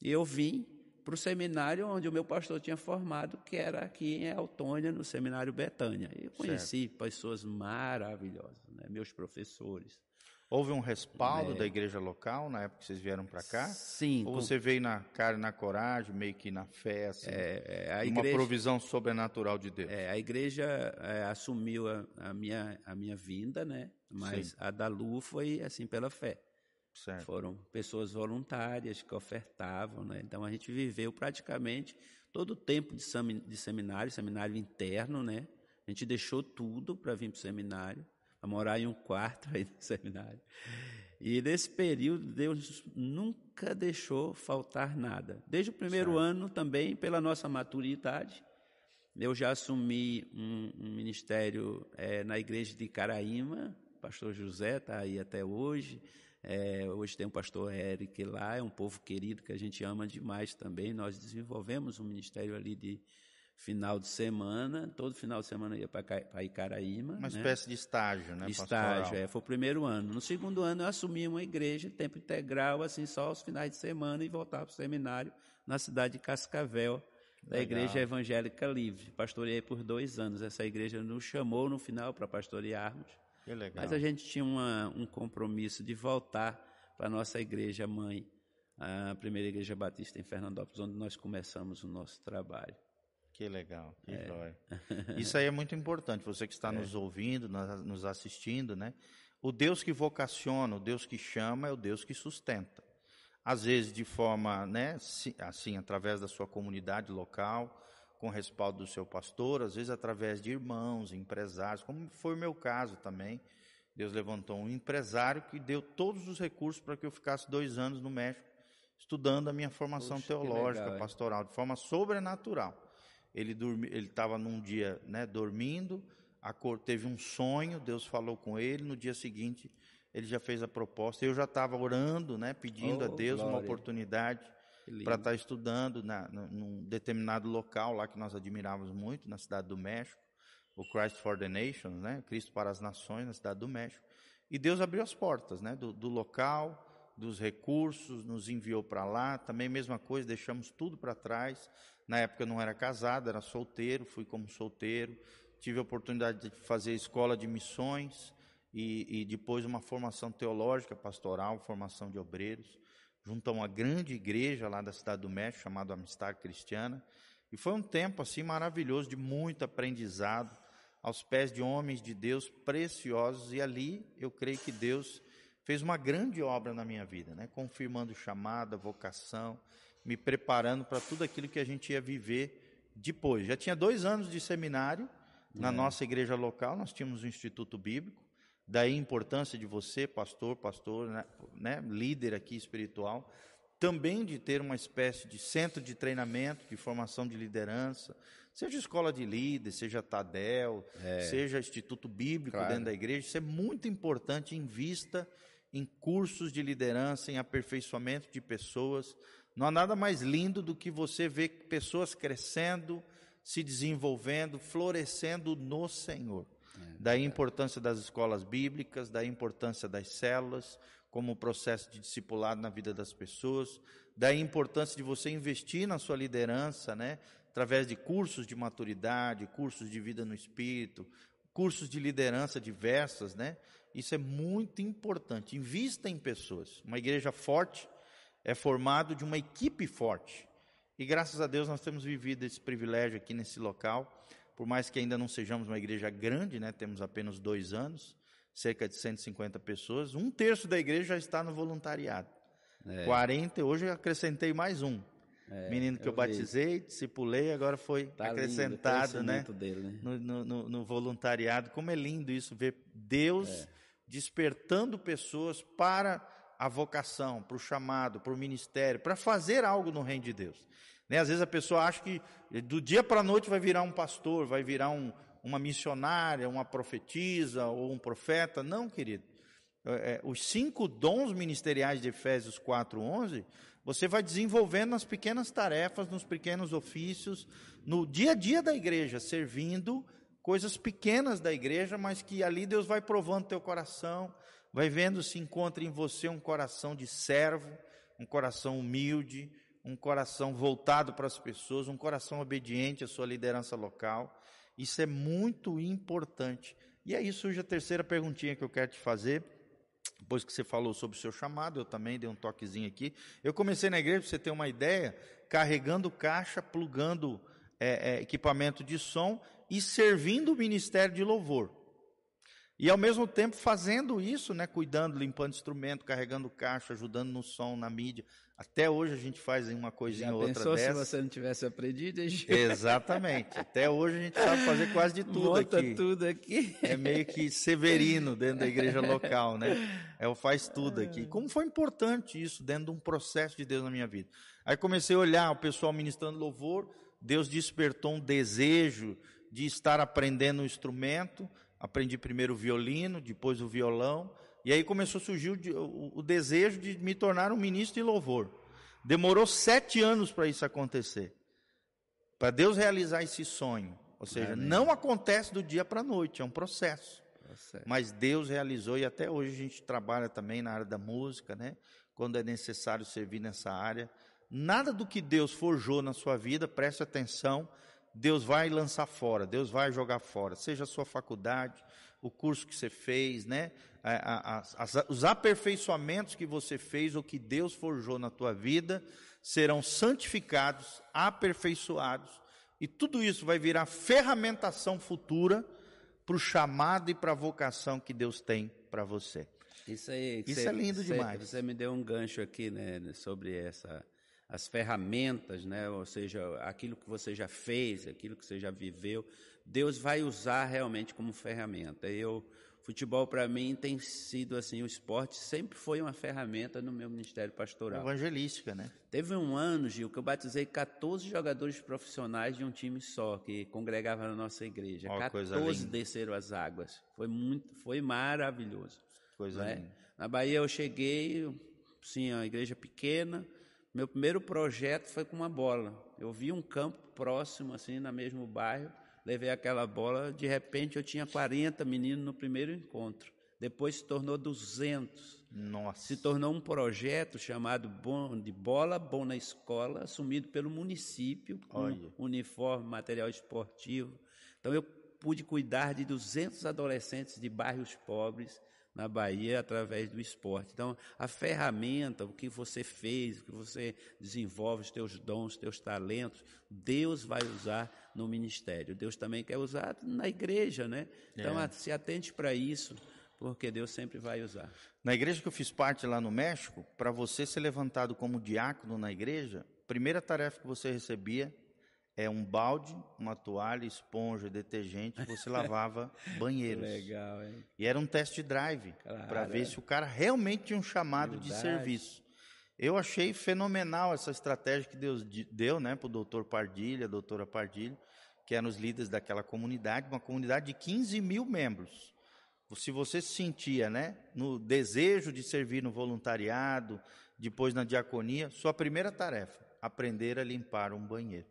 E eu vim para o seminário onde o meu pastor tinha formado, que era aqui em Altônia, no Seminário Betânia. Eu conheci certo. pessoas maravilhosas, né? meus professores. Houve um respaldo é. da igreja local na época que vocês vieram para cá? Sim. Ou com... você veio na cara e na coragem, meio que na fé, assim? É, é, uma igreja, provisão sobrenatural de Deus. É, a igreja é, assumiu a, a, minha, a minha vinda, né? Mas Sim. a da Lu foi assim pela fé. Certo. Foram pessoas voluntárias que ofertavam, né? Então a gente viveu praticamente todo o tempo de, de seminário, seminário interno, né? A gente deixou tudo para vir para o seminário, para morar em um quarto aí no seminário. E nesse período, Deus nunca deixou faltar nada. Desde o primeiro certo. ano também, pela nossa maturidade, eu já assumi um, um ministério é, na igreja de Caraíma, pastor José está aí até hoje. É, hoje tem o pastor Eric lá, é um povo querido que a gente ama demais também. Nós desenvolvemos um ministério ali de final de semana, todo final de semana ia para Icaraíma. Uma né? espécie de estágio, né? Estágio, é, foi o primeiro ano. No segundo ano eu assumi uma igreja tempo integral, assim, só aos finais de semana e voltava para o seminário na cidade de Cascavel, da Legal. Igreja Evangélica Livre. Pastoreei por dois anos. Essa igreja nos chamou no final para pastorearmos. Mas a gente tinha uma, um compromisso de voltar para a nossa igreja mãe, a primeira igreja batista em Fernandópolis, onde nós começamos o nosso trabalho. Que legal, que é. joia. Isso aí é muito importante, você que está é. nos ouvindo, nos assistindo, né? O Deus que vocaciona, o Deus que chama, é o Deus que sustenta. Às vezes de forma, né, assim, através da sua comunidade local, com respaldo do seu pastor, às vezes através de irmãos, empresários, como foi o meu caso também. Deus levantou um empresário que deu todos os recursos para que eu ficasse dois anos no México, estudando a minha formação Puxa, teológica, legal, pastoral, de forma sobrenatural. Ele ele estava num dia, né, dormindo, teve um sonho, Deus falou com ele, no dia seguinte ele já fez a proposta. Eu já estava orando, né, pedindo oh, a Deus glória. uma oportunidade para estar tá estudando na, num determinado local lá que nós admirávamos muito, na cidade do México. o Christ for the Nations, né? Cristo para as Nações, na cidade do México. E Deus abriu as portas, né? Do, do local, dos recursos, nos enviou para lá. Também mesma coisa, deixamos tudo para trás. Na época eu não era casado, era solteiro, fui como solteiro. Tive a oportunidade de fazer escola de missões e, e depois uma formação teológica, pastoral, formação de obreiros, junto a uma grande igreja lá da cidade do México, chamada Amistade Cristiana. E foi um tempo assim maravilhoso, de muito aprendizado, aos pés de homens de Deus preciosos, e ali eu creio que Deus fez uma grande obra na minha vida, né? confirmando chamada, vocação, me preparando para tudo aquilo que a gente ia viver depois. Já tinha dois anos de seminário na é. nossa igreja local, nós tínhamos um Instituto Bíblico, daí a importância de você, pastor, pastor, né, né, líder aqui espiritual, também de ter uma espécie de centro de treinamento, de formação de liderança, seja escola de líderes, seja Tadel, é. seja Instituto Bíblico claro. dentro da igreja, isso é muito importante em vista em cursos de liderança, em aperfeiçoamento de pessoas. Não há nada mais lindo do que você ver pessoas crescendo, se desenvolvendo, florescendo no Senhor. É, daí a importância das escolas bíblicas, da importância das células, como processo de discipulado na vida das pessoas, da importância de você investir na sua liderança, né? Através de cursos de maturidade, cursos de vida no espírito, cursos de liderança diversas, né? Isso é muito importante. Invista em pessoas. Uma igreja forte é formado de uma equipe forte. E graças a Deus nós temos vivido esse privilégio aqui nesse local. Por mais que ainda não sejamos uma igreja grande, né? Temos apenas dois anos, cerca de 150 pessoas. Um terço da igreja já está no voluntariado. É. 40, hoje eu acrescentei mais um. É, Menino que eu, eu batizei, discipulei, agora foi tá acrescentado lindo, né? Dele, né? No, no, no, voluntariado. Como é lindo isso, ver Deus é. despertando pessoas para a vocação, para o chamado, para o ministério, para fazer algo no reino de Deus. Né? Às vezes a pessoa acha que do dia para a noite vai virar um pastor, vai virar um, uma missionária, uma profetisa ou um profeta. Não, querido. É, é os cinco dons ministeriais de Efésios 4:11, você vai desenvolvendo nas pequenas tarefas, nos pequenos ofícios, no dia a dia da igreja, servindo coisas pequenas da igreja, mas que ali Deus vai provando teu coração, vai vendo se encontra em você um coração de servo, um coração humilde, um coração voltado para as pessoas, um coração obediente à sua liderança local. Isso é muito importante. E aí surge a terceira perguntinha que eu quero te fazer. Depois que você falou sobre o seu chamado, eu também dei um toquezinho aqui. Eu comecei na igreja, para você ter uma ideia, carregando caixa, plugando é, é, equipamento de som e servindo o ministério de louvor. E ao mesmo tempo fazendo isso, né, cuidando, limpando instrumento, carregando caixa, ajudando no som, na mídia. Até hoje a gente faz uma coisinha ou outra dessa. se você não tivesse aprendido? Gente... Exatamente. Até hoje a gente sabe fazer quase de tudo Monta aqui. tudo aqui. É meio que severino dentro da igreja local, né? É o faz tudo aqui. Como foi importante isso dentro de um processo de Deus na minha vida. Aí comecei a olhar o pessoal ministrando louvor, Deus despertou um desejo de estar aprendendo o instrumento, aprendi primeiro o violino, depois o violão, e aí começou a surgir o, o desejo de me tornar um ministro de louvor. Demorou sete anos para isso acontecer, para Deus realizar esse sonho. Ou seja, Amém. não acontece do dia para a noite, é um processo. processo. Mas Deus realizou e até hoje a gente trabalha também na área da música, né? Quando é necessário servir nessa área. Nada do que Deus forjou na sua vida, preste atenção, Deus vai lançar fora, Deus vai jogar fora, seja a sua faculdade, o curso que você fez, né? As, as, os aperfeiçoamentos que você fez ou que Deus forjou na tua vida serão santificados, aperfeiçoados, e tudo isso vai virar ferramentação futura para o chamado e para a vocação que Deus tem para você. Isso aí, isso é lindo você, demais. Você me deu um gancho aqui, né, sobre essa as ferramentas, né? ou seja, aquilo que você já fez, aquilo que você já viveu, Deus vai usar realmente como ferramenta. Eu, futebol para mim tem sido assim, o esporte sempre foi uma ferramenta no meu ministério pastoral. Evangelística, né? Teve um ano, Gil, que eu batizei 14 jogadores profissionais de um time só que congregava na nossa igreja. Oh, 14 desceram as águas. Foi muito, foi maravilhoso. Coisa né? linda. Na Bahia eu cheguei, sim, a igreja pequena, meu primeiro projeto foi com uma bola. Eu vi um campo próximo, assim, no mesmo bairro, levei aquela bola, de repente eu tinha 40 meninos no primeiro encontro. Depois se tornou 200. Nossa. Se tornou um projeto chamado Bom, de Bola Bom na Escola, assumido pelo município, com Olha. uniforme, material esportivo. Então eu pude cuidar de 200 adolescentes de bairros pobres na Bahia através do esporte. Então, a ferramenta, o que você fez, o que você desenvolve, os teus dons, os teus talentos, Deus vai usar no ministério. Deus também quer usar na igreja, né? Então, é. se atente para isso, porque Deus sempre vai usar. Na igreja que eu fiz parte lá no México, para você ser levantado como diácono na igreja, primeira tarefa que você recebia é um balde, uma toalha, esponja, detergente, você lavava banheiros. Legal, hein? E era um test drive claro, para ver é. se o cara realmente tinha um chamado Verdade. de serviço. Eu achei fenomenal essa estratégia que Deus deu, né, para o doutor Pardilha, a doutora Pardilha, que eram os líderes daquela comunidade, uma comunidade de 15 mil membros. Se você se sentia, né, no desejo de servir no voluntariado, depois na diaconia, sua primeira tarefa, aprender a limpar um banheiro.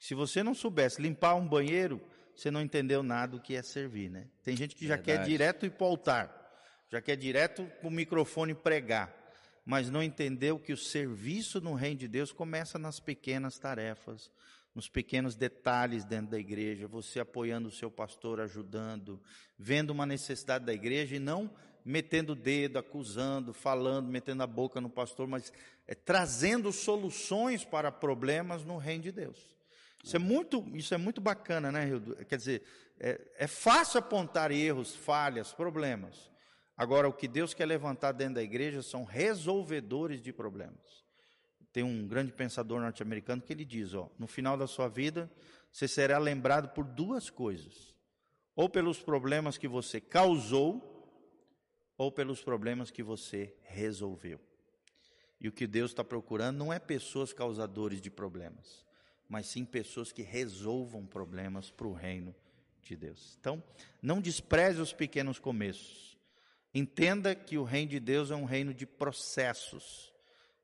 Se você não soubesse limpar um banheiro, você não entendeu nada do que é servir, né? Tem gente que já Verdade. quer direto ir para o altar, já quer direto para o microfone pregar, mas não entendeu que o serviço no reino de Deus começa nas pequenas tarefas, nos pequenos detalhes dentro da igreja, você apoiando o seu pastor, ajudando, vendo uma necessidade da igreja e não metendo o dedo, acusando, falando, metendo a boca no pastor, mas é, trazendo soluções para problemas no reino de Deus. Isso é muito, isso é muito bacana, né, Rildo? Quer dizer, é, é fácil apontar erros, falhas, problemas. Agora, o que Deus quer levantar dentro da igreja são resolvedores de problemas. Tem um grande pensador norte-americano que ele diz: ó, no final da sua vida, você será lembrado por duas coisas: ou pelos problemas que você causou, ou pelos problemas que você resolveu. E o que Deus está procurando não é pessoas causadores de problemas mas sim pessoas que resolvam problemas para o reino de Deus. Então, não despreze os pequenos começos. Entenda que o reino de Deus é um reino de processos.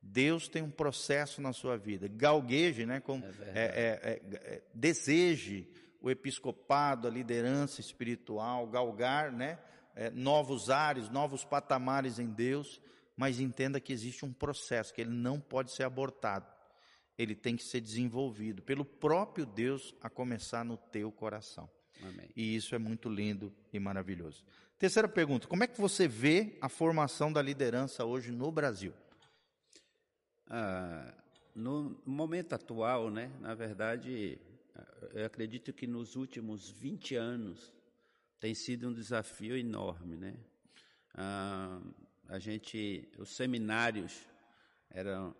Deus tem um processo na sua vida. Galgueje, né? Com, é é, é, é, deseje o episcopado, a liderança espiritual, galgar, né? É, novos ares, novos patamares em Deus, mas entenda que existe um processo que ele não pode ser abortado ele tem que ser desenvolvido pelo próprio Deus, a começar no teu coração. Amém. E isso é muito lindo e maravilhoso. Terceira pergunta: como é que você vê a formação da liderança hoje no Brasil? Ah, no momento atual, né, na verdade, eu acredito que nos últimos 20 anos tem sido um desafio enorme. Né? Ah, a gente, os seminários eram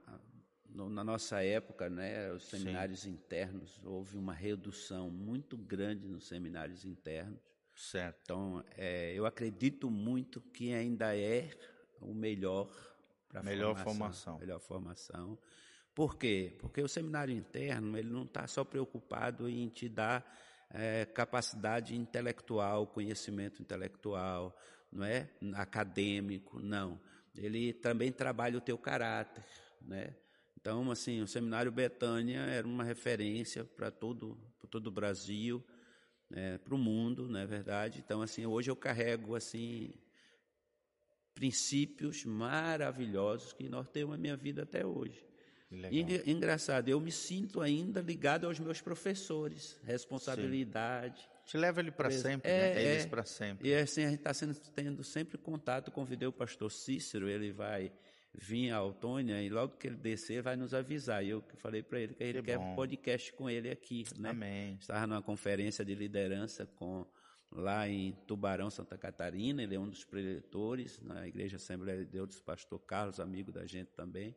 no, na nossa época, né, os seminários Sim. internos, houve uma redução muito grande nos seminários internos. Certo. Então, é, eu acredito muito que ainda é o melhor para melhor formação, formação. Melhor formação. Por quê? Porque o seminário interno ele não está só preocupado em te dar é, capacidade intelectual, conhecimento intelectual, não é acadêmico, não. Ele também trabalha o teu caráter, né? Então, assim, o Seminário Betânia era uma referência para todo, todo o Brasil, né, para o mundo, não é verdade? Então, assim, hoje eu carrego, assim, princípios maravilhosos que norteiam a minha vida até hoje. E, engraçado, eu me sinto ainda ligado aos meus professores, responsabilidade. Sim. Te leva ele para sempre, é, né? Eles é. para sempre. E assim, a gente está tendo sempre contato. Convidei o pastor Cícero, ele vai vir a Autônia e logo que ele descer vai nos avisar. E eu falei para ele que ele que quer um podcast com ele aqui, né? Amém. Estava numa conferência de liderança com lá em Tubarão, Santa Catarina, ele é um dos preletores na Igreja Assembleia de Deus, pastor Carlos, amigo da gente também.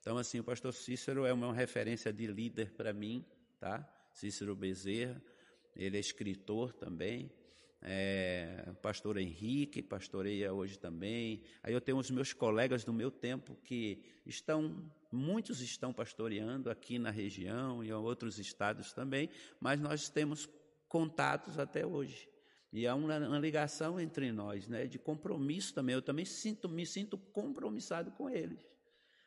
Então assim, o pastor Cícero é uma referência de líder para mim, tá? Cícero Bezerra, ele é escritor também, é, pastor Henrique, pastoreia hoje também. Aí eu tenho os meus colegas do meu tempo que estão, muitos estão pastoreando aqui na região e em outros estados também, mas nós temos contatos até hoje. E há uma, uma, ligação entre nós, né, de compromisso também. Eu também sinto, me sinto compromissado com eles,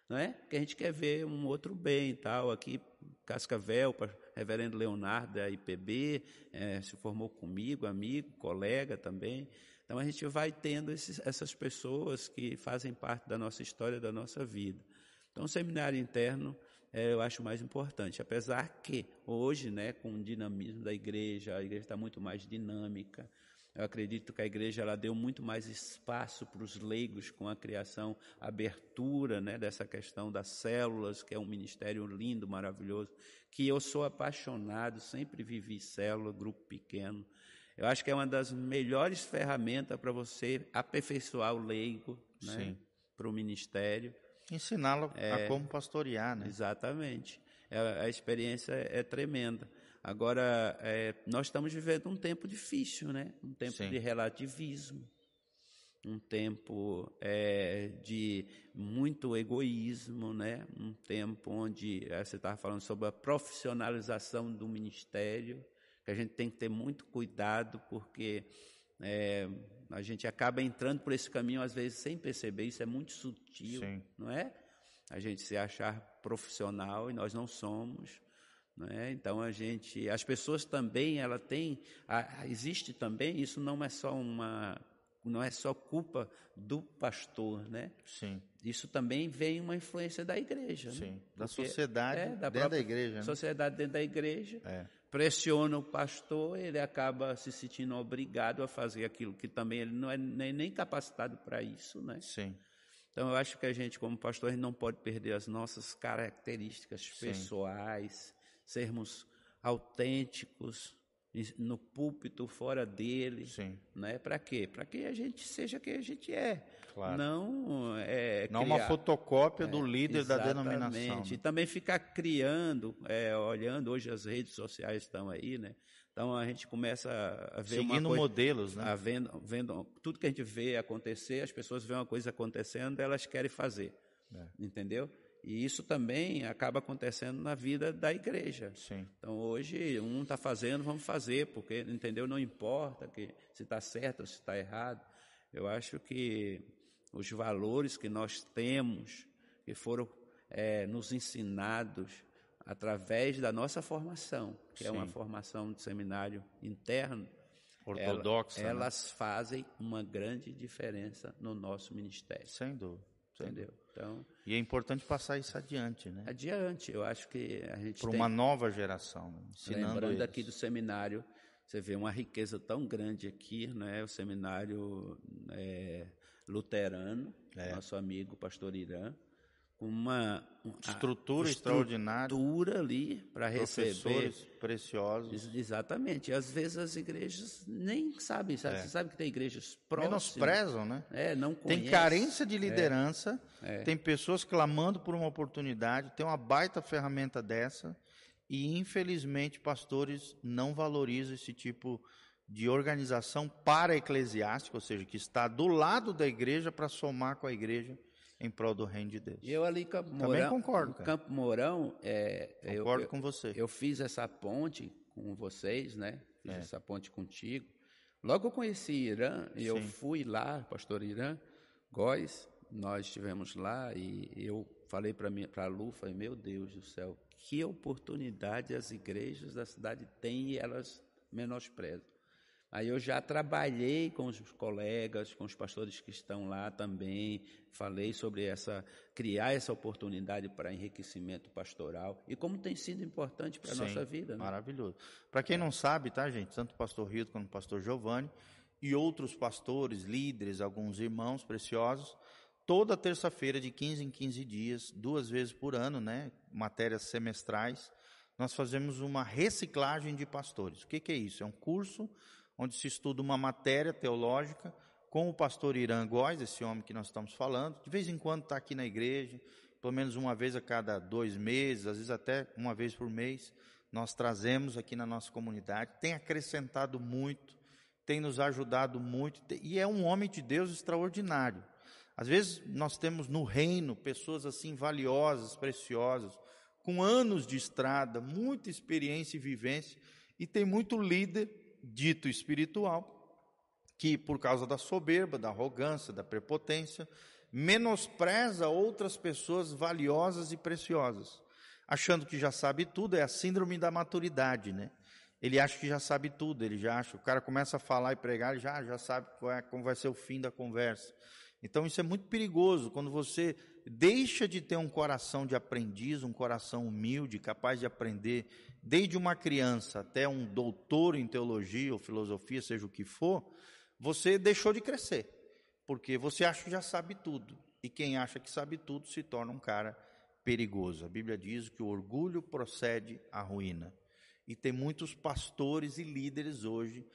não é? Que a gente quer ver um outro bem, tal. Aqui Cascavel, reverendo Leonardo da IPB, é, se formou comigo, amigo, colega também. Então a gente vai tendo esses, essas pessoas que fazem parte da nossa história, da nossa vida. Então o seminário interno é, eu acho mais importante, apesar que hoje, né, com o dinamismo da igreja, a igreja está muito mais dinâmica, eu acredito que a igreja ela deu muito mais espaço para os leigos com a criação, a abertura né, dessa questão das células, que é um ministério lindo, maravilhoso, que eu sou apaixonado, sempre vivi célula, grupo pequeno. Eu acho que é uma das melhores ferramentas para você aperfeiçoar o leigo né, para o ministério. Ensiná-lo é, a como pastorear, né? Exatamente. É, a experiência é, é tremenda. Agora, é, nós estamos vivendo um tempo difícil, né? Um tempo Sim. de relativismo, um tempo é, de muito egoísmo, né? Um tempo onde é, você estava falando sobre a profissionalização do ministério, que a gente tem que ter muito cuidado, porque é, a gente acaba entrando por esse caminho às vezes sem perceber. Isso é muito sutil, Sim. não é? A gente se achar profissional e nós não somos. Né? Então a gente, as pessoas também, ela tem, a, existe também. Isso não é só uma, não é só culpa do pastor, né? Sim. Isso também vem uma influência da igreja, Sim. Né? Da Porque sociedade é, da dentro da igreja. Né? Sociedade dentro da igreja. É. Pressiona o pastor, ele acaba se sentindo obrigado a fazer aquilo que também ele não é nem, nem capacitado para isso, né? Sim. Então eu acho que a gente, como pastor, não pode perder as nossas características Sim. Sermos autênticos no púlpito, fora dele, Sim. né? Para quê? Para que a gente seja quem a gente é. Claro. Não é não criar... uma fotocópia é, do líder da denominação. Né? E também ficar criando, é, olhando hoje as redes sociais estão aí, né? Então a gente começa a ver Seguindo coisa, modelos, né? Vendo, vendo tudo que a gente vê acontecer, as pessoas veem uma coisa acontecendo, elas querem fazer, é. entendeu? E isso também acaba acontecendo na vida da igreja. Sim. Então hoje um está fazendo, vamos fazer, porque entendeu? Não importa que se está certo ou se está errado. Eu acho que os valores que nós temos, que foram é, nos ensinados através da nossa formação, que Sim. é uma formação de seminário interno, ortodoxa, ela, né? elas fazem uma grande diferença no nosso ministério. Sem dúvida. Entendeu? Então, e é importante passar isso adiante, né? Adiante, eu acho que a gente para uma nova geração, ensinando lembrando eles. aqui do seminário, você vê uma riqueza tão grande aqui, né? O seminário é, luterano, é. nosso amigo pastor Irã, uma, estrutura, extraordinária, estrutura ali para receber preciosos. Exatamente. E às vezes as igrejas nem sabem, sabe? É. Você sabe que tem igrejas próximas. Menosprezam, né? É, não conhece. Tem carência de liderança, é. É. tem pessoas clamando por uma oportunidade, tem uma baita ferramenta dessa e infelizmente pastores não valorizam esse tipo de organização para eclesiástica, ou seja, que está do lado da igreja para somar com a igreja em prol do reino de Deus. Eu ali Campo Mourão, Também concordo. Cara. Campo Mourão, é, concordo eu, com você. Eu fiz essa ponte com vocês, né? Fiz é. essa ponte contigo. Logo eu conheci Irã, e eu fui lá, pastor Irã, Góis, nós estivemos lá e eu falei para a Lu, falei, meu Deus do céu, que oportunidade as igrejas da cidade têm e elas menosprezam. Aí eu já trabalhei com os colegas, com os pastores que estão lá também, falei sobre essa criar essa oportunidade para enriquecimento pastoral e como tem sido importante para a nossa vida. Né? Maravilhoso. Para quem não sabe, tá, gente, tanto o pastor Rio quanto o pastor Giovanni e outros pastores, líderes, alguns irmãos preciosos, toda terça-feira de 15 em 15 dias, duas vezes por ano, né, matérias semestrais, nós fazemos uma reciclagem de pastores. O que, que é isso? É um curso onde se estuda uma matéria teológica com o pastor Irã Góes, esse homem que nós estamos falando. De vez em quando está aqui na igreja, pelo menos uma vez a cada dois meses, às vezes até uma vez por mês, nós trazemos aqui na nossa comunidade. Tem acrescentado muito, tem nos ajudado muito, e é um homem de Deus extraordinário. Às vezes nós temos no reino pessoas assim valiosas, preciosas, com anos de estrada, muita experiência e vivência, e tem muito líder dito espiritual, que por causa da soberba, da arrogância, da prepotência, menospreza outras pessoas valiosas e preciosas. achando que já sabe tudo, é a síndrome da maturidade, né? Ele acha que já sabe tudo, ele já acha, o cara começa a falar e pregar, já, já sabe como vai ser o fim da conversa. Então isso é muito perigoso, quando você deixa de ter um coração de aprendiz, um coração humilde, capaz de aprender, desde uma criança até um doutor em teologia ou filosofia, seja o que for, você deixou de crescer, porque você acha que já sabe tudo. E quem acha que sabe tudo se torna um cara perigoso. A Bíblia diz que o orgulho procede à ruína. E tem muitos pastores e líderes hoje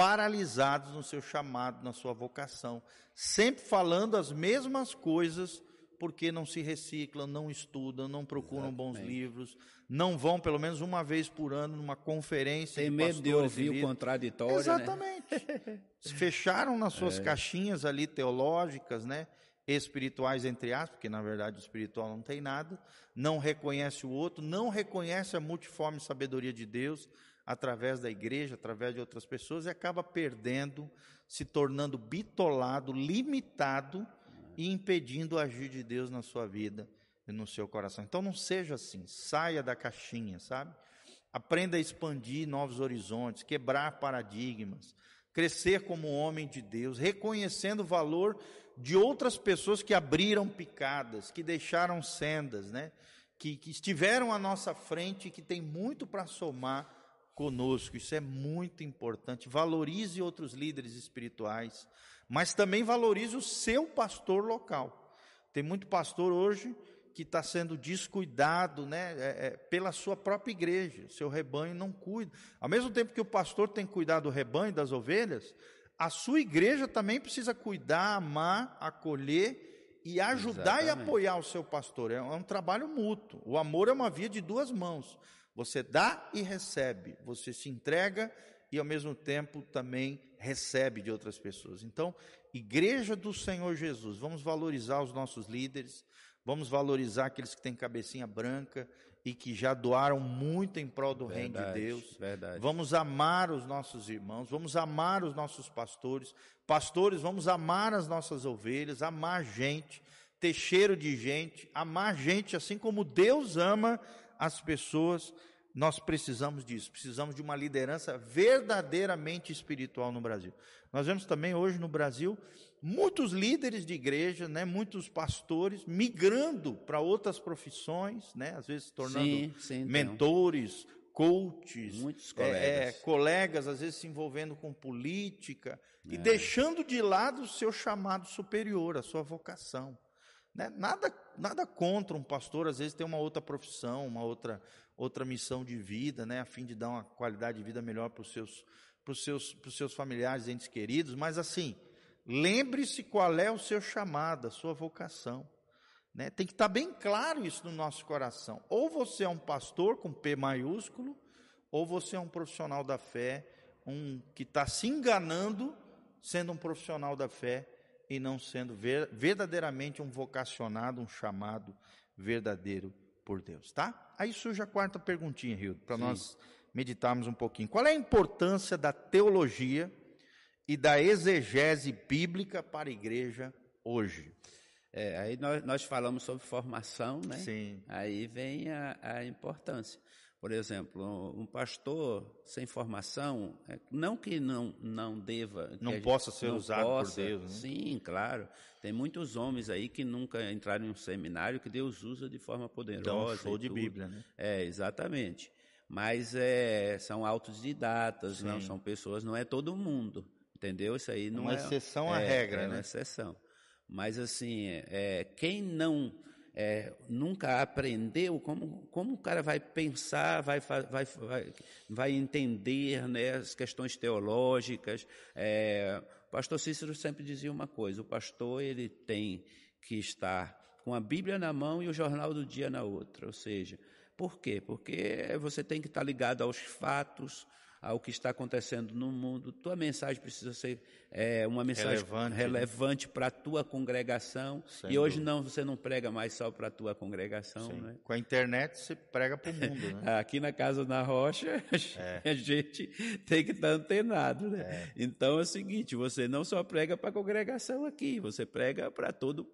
paralisados no seu chamado, na sua vocação, sempre falando as mesmas coisas porque não se reciclam, não estudam, não procuram Exatamente. bons livros, não vão pelo menos uma vez por ano numa conferência. Tem medo de ouvir o contraditório. Né? Exatamente. Né? Fecharam nas suas é. caixinhas ali teológicas, né? espirituais, entre aspas, porque na verdade o espiritual não tem nada, não reconhece o outro, não reconhece a multiforme sabedoria de Deus através da igreja, através de outras pessoas, e acaba perdendo, se tornando bitolado, limitado e impedindo o agir de Deus na sua vida e no seu coração. Então não seja assim, saia da caixinha, sabe? Aprenda a expandir novos horizontes, quebrar paradigmas, crescer como homem de Deus, reconhecendo o valor de outras pessoas que abriram picadas, que deixaram sendas, né? Que, que estiveram à nossa frente e que tem muito para somar conosco. Isso é muito importante. Valorize outros líderes espirituais, mas também valorize o seu pastor local. Tem muito pastor hoje que está sendo descuidado né, é, é, pela sua própria igreja, seu rebanho não cuida. Ao mesmo tempo que o pastor tem que cuidar do rebanho, das ovelhas, a sua igreja também precisa cuidar, amar, acolher e ajudar Exatamente. e apoiar o seu pastor. É um trabalho mútuo. O amor é uma via de duas mãos. Você dá e recebe, você se entrega e ao mesmo tempo também recebe de outras pessoas. Então, igreja do Senhor Jesus, vamos valorizar os nossos líderes, vamos valorizar aqueles que têm cabecinha branca e que já doaram muito em prol do verdade, reino de Deus. Verdade. Vamos amar os nossos irmãos, vamos amar os nossos pastores. Pastores, vamos amar as nossas ovelhas, amar gente, ter cheiro de gente, amar gente assim como Deus ama as pessoas. Nós precisamos disso, precisamos de uma liderança verdadeiramente espiritual no Brasil. Nós vemos também hoje no Brasil muitos líderes de igreja, né, muitos pastores migrando para outras profissões, né, às vezes se tornando sim, sim, mentores, coaches, muitos colegas. É, é, colegas, às vezes se envolvendo com política é. e deixando de lado o seu chamado superior, a sua vocação. Né? Nada, nada contra um pastor, às vezes tem uma outra profissão, uma outra, outra missão de vida, né, a fim de dar uma qualidade de vida melhor para os seus, seus, seus familiares, entes queridos, mas assim, Lembre-se qual é o seu chamado, a sua vocação. Né? Tem que estar bem claro isso no nosso coração. Ou você é um pastor com P maiúsculo, ou você é um profissional da fé, um que está se enganando sendo um profissional da fé e não sendo ver, verdadeiramente um vocacionado, um chamado verdadeiro por Deus, tá? Aí surge a quarta perguntinha, Rio, para nós meditarmos um pouquinho. Qual é a importância da teologia e da exegese bíblica para a igreja hoje. É, aí nós, nós, falamos sobre formação, né? Sim. Aí vem a, a importância. Por exemplo, um pastor sem formação, é, não que não, não deva. Não possa ser não usado possa, por Deus. Né? Sim, claro. Tem muitos homens aí que nunca entraram em um seminário que Deus usa de forma poderosa. Então, show de Bíblia, né? É, exatamente. Mas é, são autodidatas, não são pessoas, não é todo mundo. Entendeu? Isso aí não uma é. Uma exceção à é, regra, é né? uma exceção. Mas, assim, é, quem não é, nunca aprendeu, como, como o cara vai pensar, vai, vai, vai, vai entender né, as questões teológicas. É, o pastor Cícero sempre dizia uma coisa: o pastor ele tem que estar com a Bíblia na mão e o jornal do dia na outra. Ou seja, por quê? Porque você tem que estar ligado aos fatos, ao que está acontecendo no mundo. Tua mensagem precisa ser é, uma mensagem relevante, né? relevante para a tua congregação. Sem e hoje dúvida. não, você não prega mais só para a tua congregação. Né? Com a internet você prega para o mundo. Né? Aqui na Casa na Rocha, é. a gente tem que estar antenado. Né? É. Então é o seguinte: você não só prega para a congregação aqui, você prega para todo,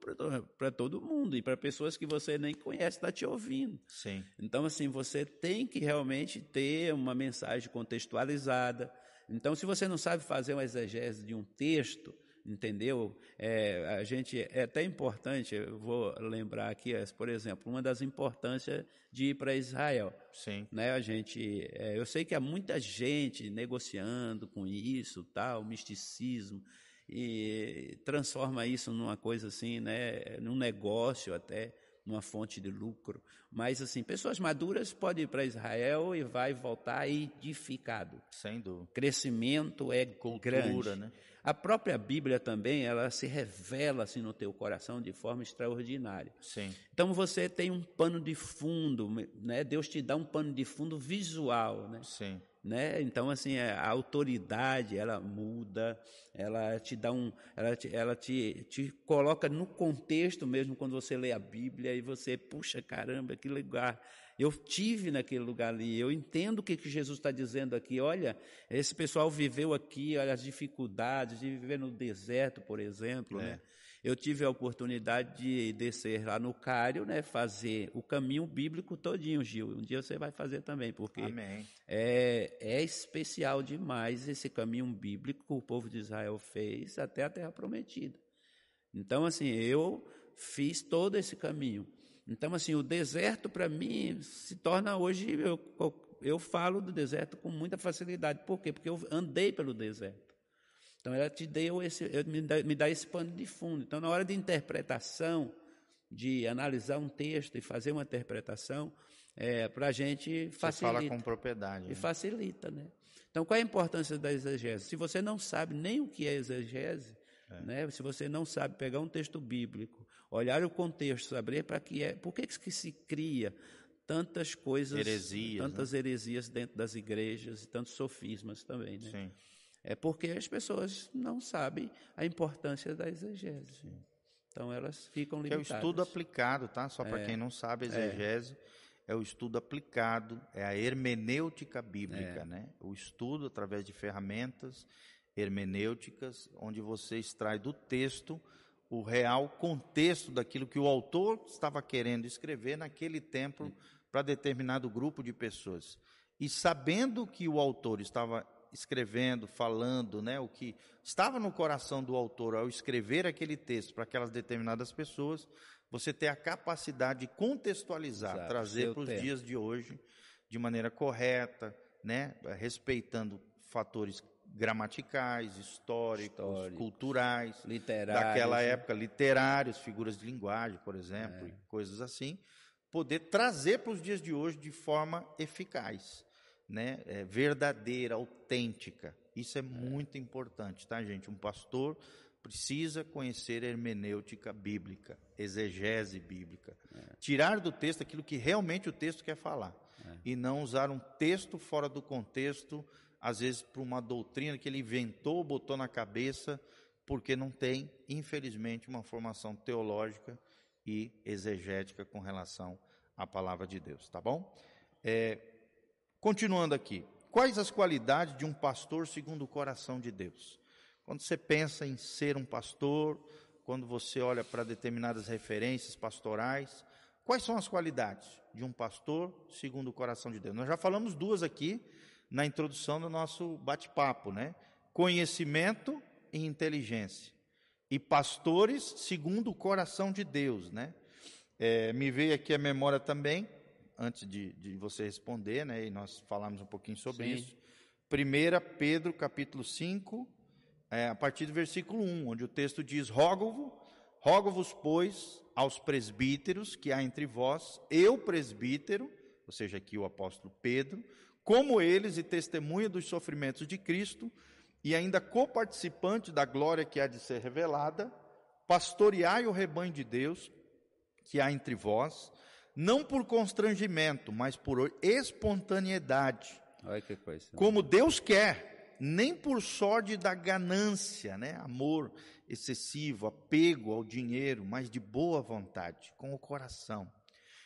todo mundo e para pessoas que você nem conhece, está te ouvindo. Sim. Então, assim, você tem que realmente ter uma mensagem contextualizada então, se você não sabe fazer uma exegese de um texto, entendeu? É, a gente é até importante. Eu vou lembrar aqui, por exemplo, uma das importâncias de ir para Israel. Sim. Né? A gente, é, eu sei que há muita gente negociando com isso, tal, misticismo e transforma isso numa coisa assim, né? Num negócio até numa fonte de lucro. Mas, assim, pessoas maduras podem ir para Israel e vai voltar edificado. Sem dúvida. Crescimento é Cultura, grande. Né? A própria Bíblia também, ela se revela assim no teu coração de forma extraordinária. Sim. Então você tem um pano de fundo, né? Deus te dá um pano de fundo visual, né? Sim. Né? Então assim é, a autoridade ela muda, ela te dá um, ela te, ela te, te coloca no contexto mesmo quando você lê a Bíblia e você puxa caramba que lugar eu tive naquele lugar ali, eu entendo o que, que Jesus está dizendo aqui. Olha, esse pessoal viveu aqui, olha as dificuldades de viver no deserto, por exemplo. É. Né? Eu tive a oportunidade de descer lá no Cário, né, fazer o caminho bíblico todinho, Gil. Um dia você vai fazer também, porque é, é especial demais esse caminho bíblico que o povo de Israel fez até a Terra Prometida. Então, assim, eu fiz todo esse caminho. Então, assim, o deserto para mim se torna hoje, eu, eu falo do deserto com muita facilidade. Por quê? Porque eu andei pelo deserto. Então, ela te deu esse, me dá, me dá esse pano de fundo. Então, na hora de interpretação, de analisar um texto e fazer uma interpretação, é, para a gente facilita. Você fala com propriedade. E né? facilita, né? Então, qual é a importância da exegese? Se você não sabe nem o que é exegese, é. Né? se você não sabe pegar um texto bíblico olhar o contexto, saber para que é, por que, que se cria tantas coisas, heresias, tantas né? heresias dentro das igrejas e tantos sofismas também, né? Sim. É porque as pessoas não sabem a importância da exegese. Então elas ficam limitadas. Que é o estudo aplicado, tá? Só para é. quem não sabe, a exegese é. é. o estudo aplicado, é a hermenêutica bíblica, é. né? O estudo através de ferramentas hermenêuticas, onde você extrai do texto o real contexto daquilo que o autor estava querendo escrever naquele tempo para determinado grupo de pessoas. E sabendo que o autor estava escrevendo, falando, né, o que estava no coração do autor ao escrever aquele texto para aquelas determinadas pessoas, você ter a capacidade de contextualizar, Exato, trazer para os dias de hoje de maneira correta, né, respeitando fatores gramaticais, históricos, históricos culturais, literários, daquela né? época, literários, figuras de linguagem, por exemplo, é. coisas assim, poder trazer para os dias de hoje de forma eficaz, né? É, verdadeira, autêntica. Isso é, muito importante, tá, gente? Um pastor precisa conhecer hermenêutica bíblica, exegese bíblica, é. tirar do texto aquilo que realmente o texto quer falar é. e não usar um texto fora do contexto às vezes por uma doutrina que ele inventou, botou na cabeça, porque não tem, infelizmente, uma formação teológica e exegética com relação à palavra de Deus, tá bom? É, continuando aqui, quais as qualidades de um pastor segundo o coração de Deus? Quando você pensa em ser um pastor, quando você olha para determinadas referências pastorais, quais são as qualidades de um pastor segundo o coração de Deus? Nós já falamos duas aqui, na introdução do nosso bate-papo, né? Conhecimento e inteligência. E pastores segundo o coração de Deus, né? É, me veio aqui a memória também, antes de, de você responder, né? E nós falamos um pouquinho sobre Sim. isso. 1 Pedro capítulo 5, é, a partir do versículo 1, onde o texto diz: Rogo-vos, rogo-vos, pois, aos presbíteros que há entre vós, eu presbítero, ou seja, aqui o apóstolo Pedro, como eles e testemunha dos sofrimentos de Cristo, e ainda coparticipante da glória que há de ser revelada, pastoreai o rebanho de Deus que há entre vós, não por constrangimento, mas por espontaneidade, Olha que coisa. Como Deus quer, nem por sorte da ganância, né? Amor excessivo, apego ao dinheiro, mas de boa vontade, com o coração.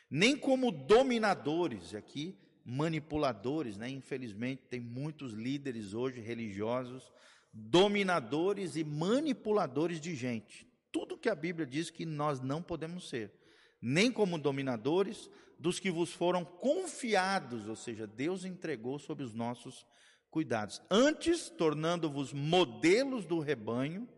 Nem como dominadores, aqui manipuladores, né? Infelizmente tem muitos líderes hoje religiosos dominadores e manipuladores de gente. Tudo que a Bíblia diz que nós não podemos ser, nem como dominadores dos que vos foram confiados, ou seja, Deus entregou sob os nossos cuidados. Antes, tornando-vos modelos do rebanho,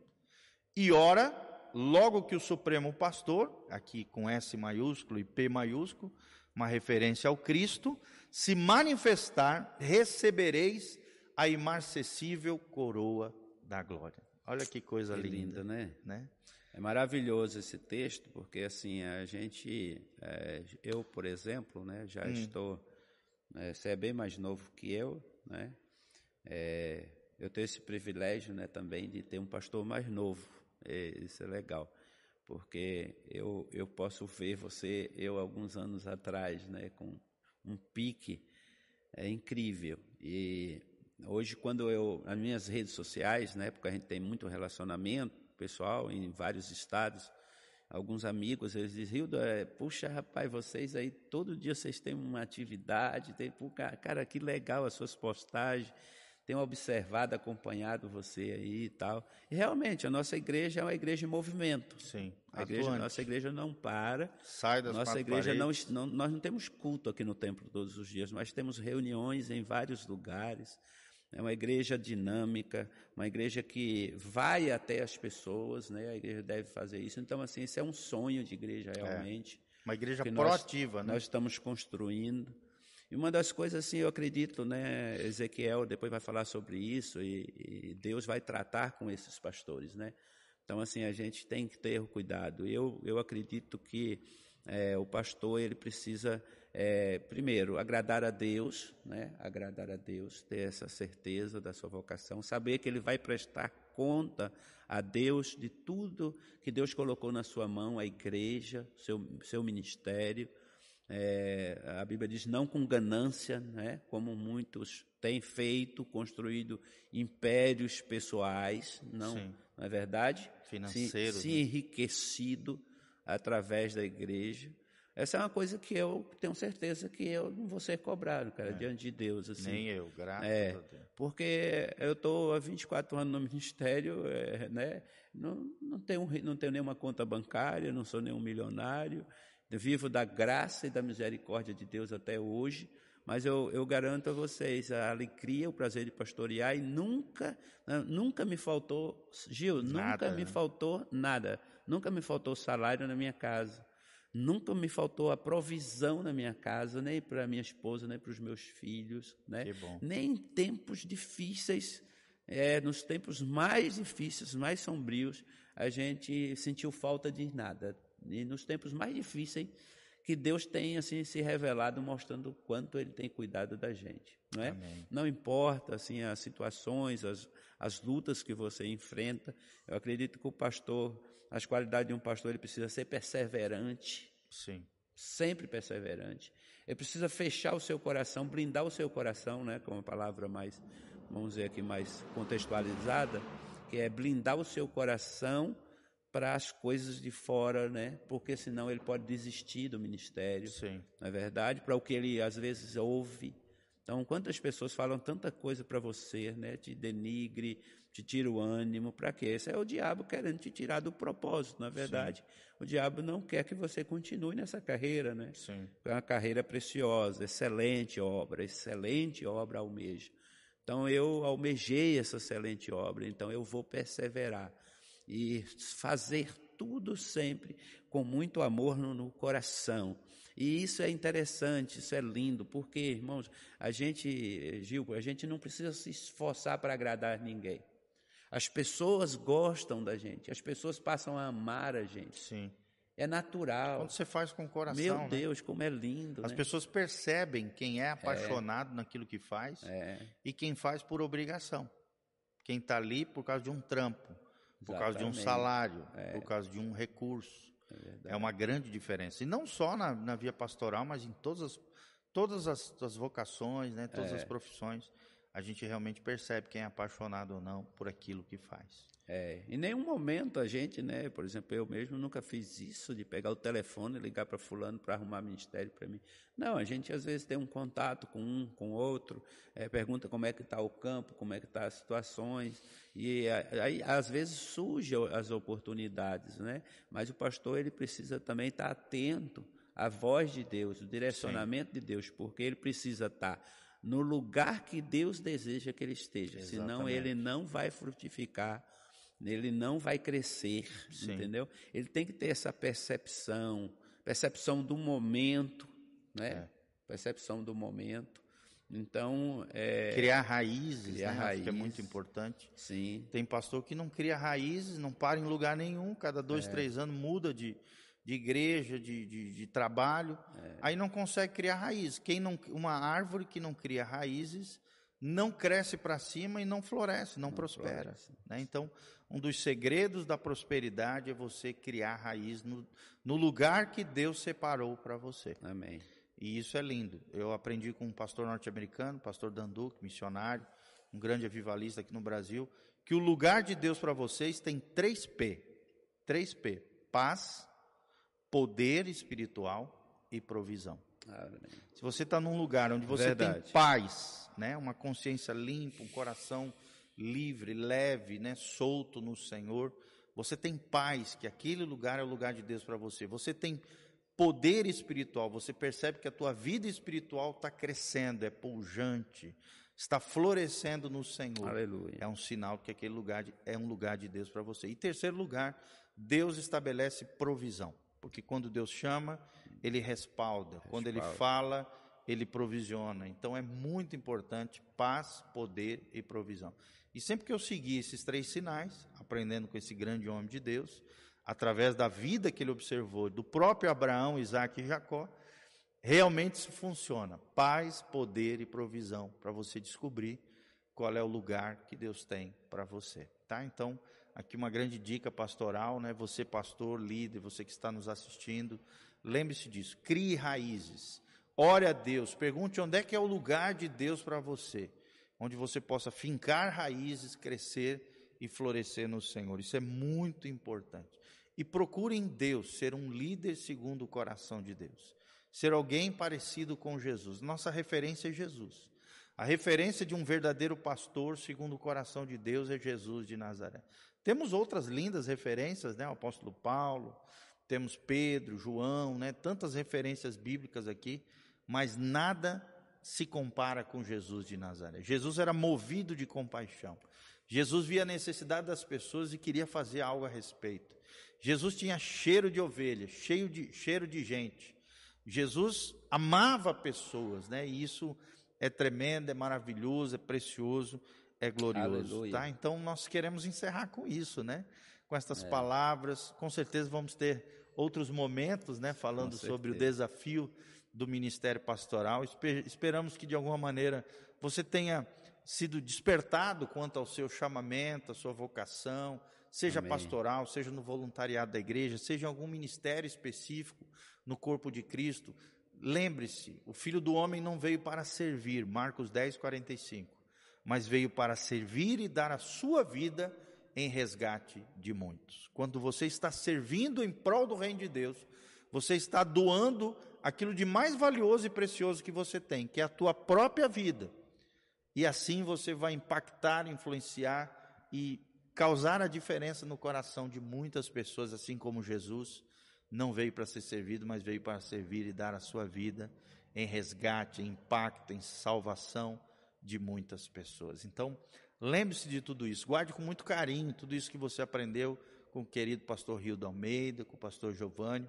e ora, logo que o Supremo Pastor, aqui com S maiúsculo e P maiúsculo, uma referência ao Cristo, se manifestar, recebereis a imarcessível coroa da glória. Olha que coisa que linda, linda, né? né? É maravilhoso esse texto, porque assim, a gente, é, eu, por exemplo, né, já hum. estou, é, você é bem mais novo que eu, né? É, eu tenho esse privilégio, né, também de ter um pastor mais novo. É, isso é legal, porque eu eu posso ver você, eu alguns anos atrás, né, com um pique é incrível e Hoje, quando eu, nas minhas redes sociais, né, porque a gente tem muito relacionamento pessoal em vários estados, alguns amigos, eles dizem, Hildo, é, puxa, rapaz, vocês aí, todo dia vocês têm uma atividade, tem, cara, que legal as suas postagens, tenho observado, acompanhado você aí e tal. E realmente, a nossa igreja é uma igreja em movimento. Sim. A igreja, nossa igreja não para. Sai das Nossa igreja não, não, nós não temos culto aqui no templo todos os dias, mas temos reuniões em vários lugares. É uma igreja dinâmica, uma igreja que vai até as pessoas, né? A igreja deve fazer isso. Então, assim, esse é um sonho de igreja é. realmente. É. Uma igreja proativa, nós, né? Nós estamos construindo. E uma das coisas, assim, eu acredito, né? Ezequiel depois vai falar sobre isso e, e Deus vai tratar com esses pastores, né? Então, assim, a gente tem que ter cuidado. Eu, eu acredito que é, o pastor ele precisa é, primeiro, agradar a Deus, né? agradar a Deus, ter essa certeza da sua vocação, saber que ele vai prestar conta a Deus de tudo que Deus colocou na sua mão, a igreja, seu, seu ministério. É, a Bíblia diz não com ganância, né? como muitos têm feito, construído impérios pessoais, não, não é verdade? Financeiro. Se, se né? enriquecido através da igreja. Essa é uma coisa que eu tenho certeza que eu não vou ser cobrado, cara, é. diante de Deus. Assim. Nem eu, graças é, a Deus. Porque eu estou há 24 anos no ministério, é, né? Não, não, tenho, não tenho nenhuma conta bancária, não sou nenhum milionário, vivo da graça e da misericórdia de Deus até hoje, mas eu, eu garanto a vocês a alegria, o prazer de pastorear e nunca, nunca me faltou, Gil, nada, nunca me né? faltou nada, nunca me faltou salário na minha casa. Nunca me faltou a provisão na minha casa, nem para minha esposa, nem para os meus filhos, né? nem em tempos difíceis, é, nos tempos mais difíceis, mais sombrios, a gente sentiu falta de nada. E nos tempos mais difíceis, que Deus tem assim se revelado, mostrando o quanto Ele tem cuidado da gente, não é? Não importa assim as situações, as, as lutas que você enfrenta. Eu acredito que o pastor as qualidades de um pastor, ele precisa ser perseverante. Sim. Sempre perseverante. Ele precisa fechar o seu coração, blindar o seu coração, né, com uma palavra mais, vamos dizer aqui, mais contextualizada, que é blindar o seu coração para as coisas de fora, né? Porque senão ele pode desistir do ministério. Sim. Não é verdade? Para o que ele às vezes ouve. Então, quantas pessoas falam tanta coisa para você, né? Te denigre, te tira o ânimo, para quê? Esse é o diabo querendo te tirar do propósito, na é verdade. Sim. O diabo não quer que você continue nessa carreira, né? Sim. É uma carreira preciosa, excelente obra, excelente obra almeja. Então eu almejei essa excelente obra, então eu vou perseverar e fazer tudo sempre com muito amor no, no coração. E isso é interessante, isso é lindo, porque, irmãos, a gente, Gil, a gente não precisa se esforçar para agradar ninguém. As pessoas gostam da gente, as pessoas passam a amar a gente. Sim. É natural. Quando você faz com o coração. Meu né? Deus, né? como é lindo. As né? pessoas percebem quem é apaixonado é. naquilo que faz é. e quem faz por obrigação. Quem está ali por causa de um trampo, por causa de um salário, é. por causa de um recurso. É, é, uma grande diferença. E não só na, na via pastoral, mas em todas as, todas as, as vocações, né, todas é. as profissões, a gente realmente percebe quem é apaixonado ou não por aquilo que faz. É, em nenhum momento a gente, né, por exemplo, eu mesmo nunca fiz isso de pegar o telefone e ligar para fulano para arrumar ministério para mim. Não, a gente às vezes tem um contato com um, com outro, é, pergunta como é que está o campo, como é que está as situações, e aí às vezes surgem as oportunidades, né? Mas o pastor ele precisa também estar tá atento à voz de Deus, o direcionamento Sim. de Deus, porque ele precisa estar tá no lugar que Deus deseja que ele esteja, Exatamente. senão ele não vai frutificar ele não vai crescer, Sim. entendeu? Ele tem que ter essa percepção, percepção do momento, né? É. Percepção do momento. Então, é, criar raízes, criar né? Raiz. que é muito importante. Sim. Tem pastor que não cria raízes, não para em lugar nenhum, cada dois, é. três anos muda de, de igreja, de, de, de trabalho, é. aí não consegue criar raízes. Quem não, uma árvore que não cria raízes não cresce para cima e não floresce, não, não prospera. Floresce. Né? Então, um dos segredos da prosperidade é você criar raiz no, no lugar que Deus separou para você. Amém. E isso é lindo. Eu aprendi com um pastor norte-americano, pastor Danduque, missionário, um grande avivalista aqui no Brasil, que o lugar de Deus para vocês tem três P. Três P: paz, poder espiritual e provisão. Amém. Se você está num lugar onde você Verdade. tem paz, né, uma consciência limpa, um coração livre, leve, né, solto no Senhor, você tem paz, que aquele lugar é o lugar de Deus para você. Você tem poder espiritual, você percebe que a tua vida espiritual está crescendo, é pujante, está florescendo no Senhor. Aleluia. É um sinal que aquele lugar é um lugar de Deus para você. E terceiro lugar, Deus estabelece provisão, porque quando Deus chama, ele respalda. respalda. Quando ele fala, ele provisiona. Então é muito importante paz, poder e provisão. E sempre que eu segui esses três sinais, aprendendo com esse grande homem de Deus, através da vida que ele observou, do próprio Abraão, Isaac e Jacó, realmente isso funciona. Paz, poder e provisão para você descobrir qual é o lugar que Deus tem para você, tá? Então, aqui uma grande dica pastoral, né? Você pastor, líder, você que está nos assistindo, lembre-se disso. Crie raízes. Ore a Deus, pergunte onde é que é o lugar de Deus para você, onde você possa fincar raízes, crescer e florescer no Senhor. Isso é muito importante. E procure em Deus ser um líder segundo o coração de Deus, ser alguém parecido com Jesus. Nossa referência é Jesus. A referência de um verdadeiro pastor segundo o coração de Deus é Jesus de Nazaré. Temos outras lindas referências, né? O apóstolo Paulo, temos Pedro, João, né? Tantas referências bíblicas aqui mas nada se compara com Jesus de Nazaré. Jesus era movido de compaixão. Jesus via a necessidade das pessoas e queria fazer algo a respeito. Jesus tinha cheiro de ovelha, cheio de cheiro de gente. Jesus amava pessoas, né? E isso é tremendo, é maravilhoso, é precioso, é glorioso, tá? Então nós queremos encerrar com isso, né? Com estas é. palavras, com certeza vamos ter outros momentos, né, falando sobre o desafio do ministério pastoral. Esperamos que de alguma maneira você tenha sido despertado quanto ao seu chamamento, à sua vocação, seja Amém. pastoral, seja no voluntariado da igreja, seja em algum ministério específico no corpo de Cristo. Lembre-se, o filho do homem não veio para servir, Marcos 10, 45, mas veio para servir e dar a sua vida em resgate de muitos. Quando você está servindo em prol do reino de Deus, você está doando aquilo de mais valioso e precioso que você tem, que é a tua própria vida. E assim você vai impactar, influenciar e causar a diferença no coração de muitas pessoas, assim como Jesus não veio para ser servido, mas veio para servir e dar a sua vida em resgate, em impacto, em salvação de muitas pessoas. Então, lembre-se de tudo isso, guarde com muito carinho tudo isso que você aprendeu com o querido pastor Rio Almeida, com o pastor Giovanni.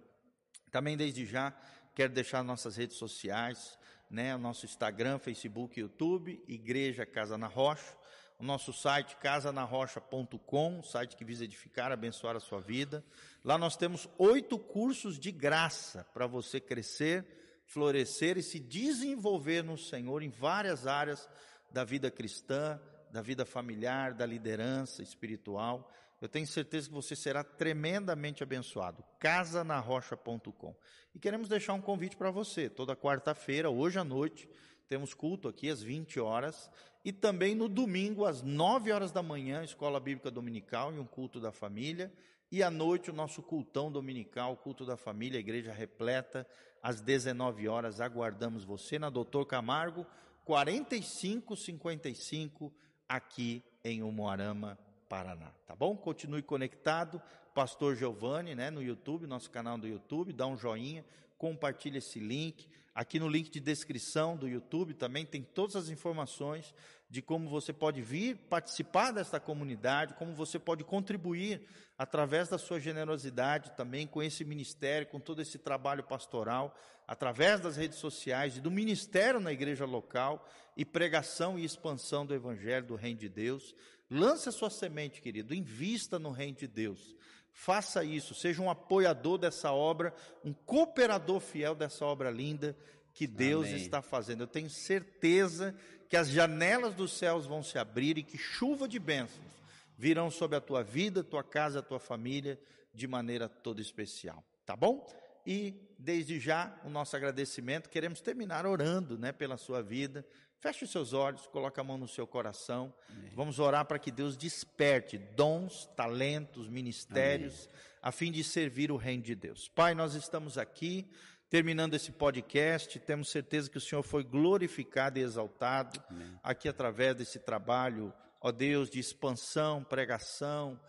Também desde já Quero deixar nossas redes sociais, né? Nosso Instagram, Facebook, YouTube, Igreja Casa na Rocha. O nosso site casanarrocha.com, site que visa edificar, abençoar a sua vida. Lá nós temos oito cursos de graça para você crescer, florescer e se desenvolver no Senhor em várias áreas da vida cristã, da vida familiar, da liderança espiritual. Eu tenho certeza que você será tremendamente abençoado. casanarrocha.com. E queremos deixar um convite para você. Toda quarta-feira, hoje à noite, temos culto aqui às 20 horas. E também no domingo, às 9 horas da manhã, Escola Bíblica Dominical e um culto da família. E à noite, o nosso cultão dominical, culto da família, igreja repleta, às 19 horas. Aguardamos você na Doutor Camargo, 4555, aqui em Umuarama, Paraná, tá bom? Continue conectado, Pastor Giovanni, né, no YouTube, nosso canal do YouTube, dá um joinha, compartilha esse link. Aqui no link de descrição do YouTube também tem todas as informações de como você pode vir participar desta comunidade, como você pode contribuir através da sua generosidade também com esse ministério, com todo esse trabalho pastoral, através das redes sociais e do ministério na igreja local e pregação e expansão do evangelho do reino de Deus. Lance a sua semente, querido, invista no reino de Deus. Faça isso, seja um apoiador dessa obra, um cooperador fiel dessa obra linda que Deus Amém. está fazendo. Eu tenho certeza que as janelas dos céus vão se abrir e que chuva de bênçãos virão sobre a tua vida, tua casa, a tua família de maneira toda especial, tá bom? E desde já o nosso agradecimento, queremos terminar orando, né, pela sua vida, Feche os seus olhos, coloque a mão no seu coração. Amém. Vamos orar para que Deus desperte dons, talentos, ministérios, Amém. a fim de servir o reino de Deus. Pai, nós estamos aqui, terminando esse podcast, temos certeza que o Senhor foi glorificado e exaltado Amém. aqui através desse trabalho, ó Deus, de expansão, pregação,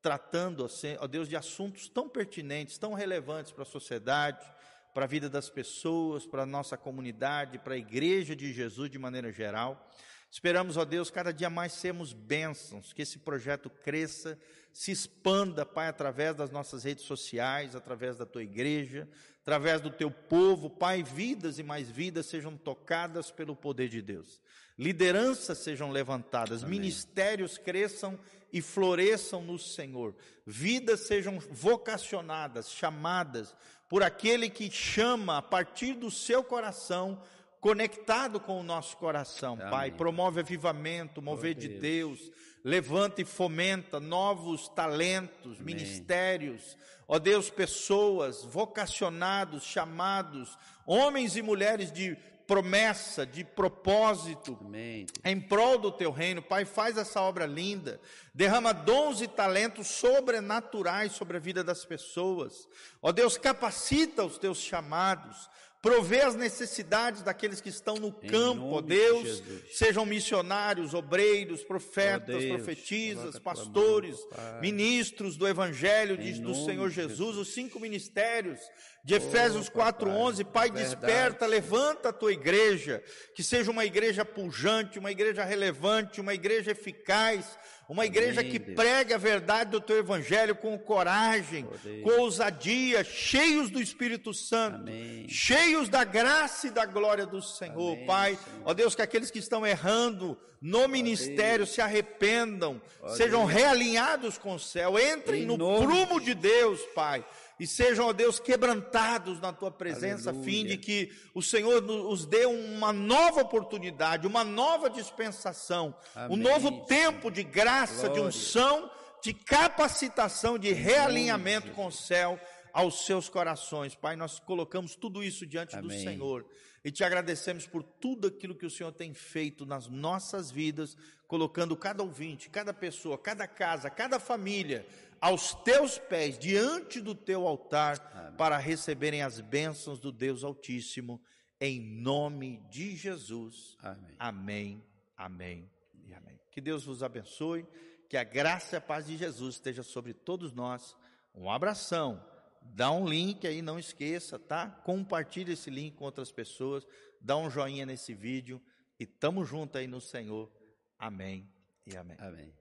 tratando, ó Deus, de assuntos tão pertinentes, tão relevantes para a sociedade para a vida das pessoas, para a nossa comunidade, para a igreja de Jesus de maneira geral. Esperamos, ó Deus, cada dia mais sermos bênçãos, que esse projeto cresça, se expanda, Pai, através das nossas redes sociais, através da tua igreja, através do teu povo, Pai, vidas e mais vidas sejam tocadas pelo poder de Deus. Lideranças sejam levantadas, Amém. ministérios cresçam e floresçam no Senhor. Vidas sejam vocacionadas, chamadas por aquele que chama a partir do seu coração, conectado com o nosso coração, Amém. Pai. Promove avivamento, mover de Deus, levanta e fomenta novos talentos, Amém. ministérios, ó Deus, pessoas, vocacionados, chamados, homens e mulheres de promessa, de propósito Amém. em prol do teu reino. Pai, faz essa obra linda. Derrama dons e talentos sobrenaturais sobre a vida das pessoas. Ó Deus, capacita os teus chamados provê as necessidades daqueles que estão no em campo, ó Deus, de sejam missionários, obreiros, profetas, Deus, profetisas, pastores, ministros do Evangelho de, do Senhor Jesus, Jesus, os cinco ministérios de Efésios 4:11, Pai, desperta, levanta a tua igreja, que seja uma igreja pujante, uma igreja relevante, uma igreja eficaz, uma igreja Amém, que Deus. pregue a verdade do teu evangelho com coragem, oh, com ousadia, cheios do Espírito Santo, Amém. cheios da graça e da glória do Senhor, Amém, Pai. Ó Deus, que aqueles que estão errando no ministério se arrependam, sejam realinhados com o céu, entrem em no prumo de Deus, Pai e sejam, ó Deus, quebrantados na tua presença, Aleluia. a fim de que o Senhor nos dê uma nova oportunidade, uma nova dispensação, Amém. um novo tempo de graça, Glória. de unção, de capacitação, de realinhamento com o céu aos seus corações. Pai, nós colocamos tudo isso diante Amém. do Senhor e te agradecemos por tudo aquilo que o Senhor tem feito nas nossas vidas, colocando cada ouvinte, cada pessoa, cada casa, cada família aos teus pés, diante do teu altar, Amém. para receberem as bênçãos do Deus Altíssimo, em nome de Jesus. Amém. Amém, amém e amém. Que Deus vos abençoe, que a graça e a paz de Jesus esteja sobre todos nós. Um abração. Dá um link aí, não esqueça, tá? Compartilhe esse link com outras pessoas, dá um joinha nesse vídeo e tamo junto aí no Senhor. Amém e amém. Amém.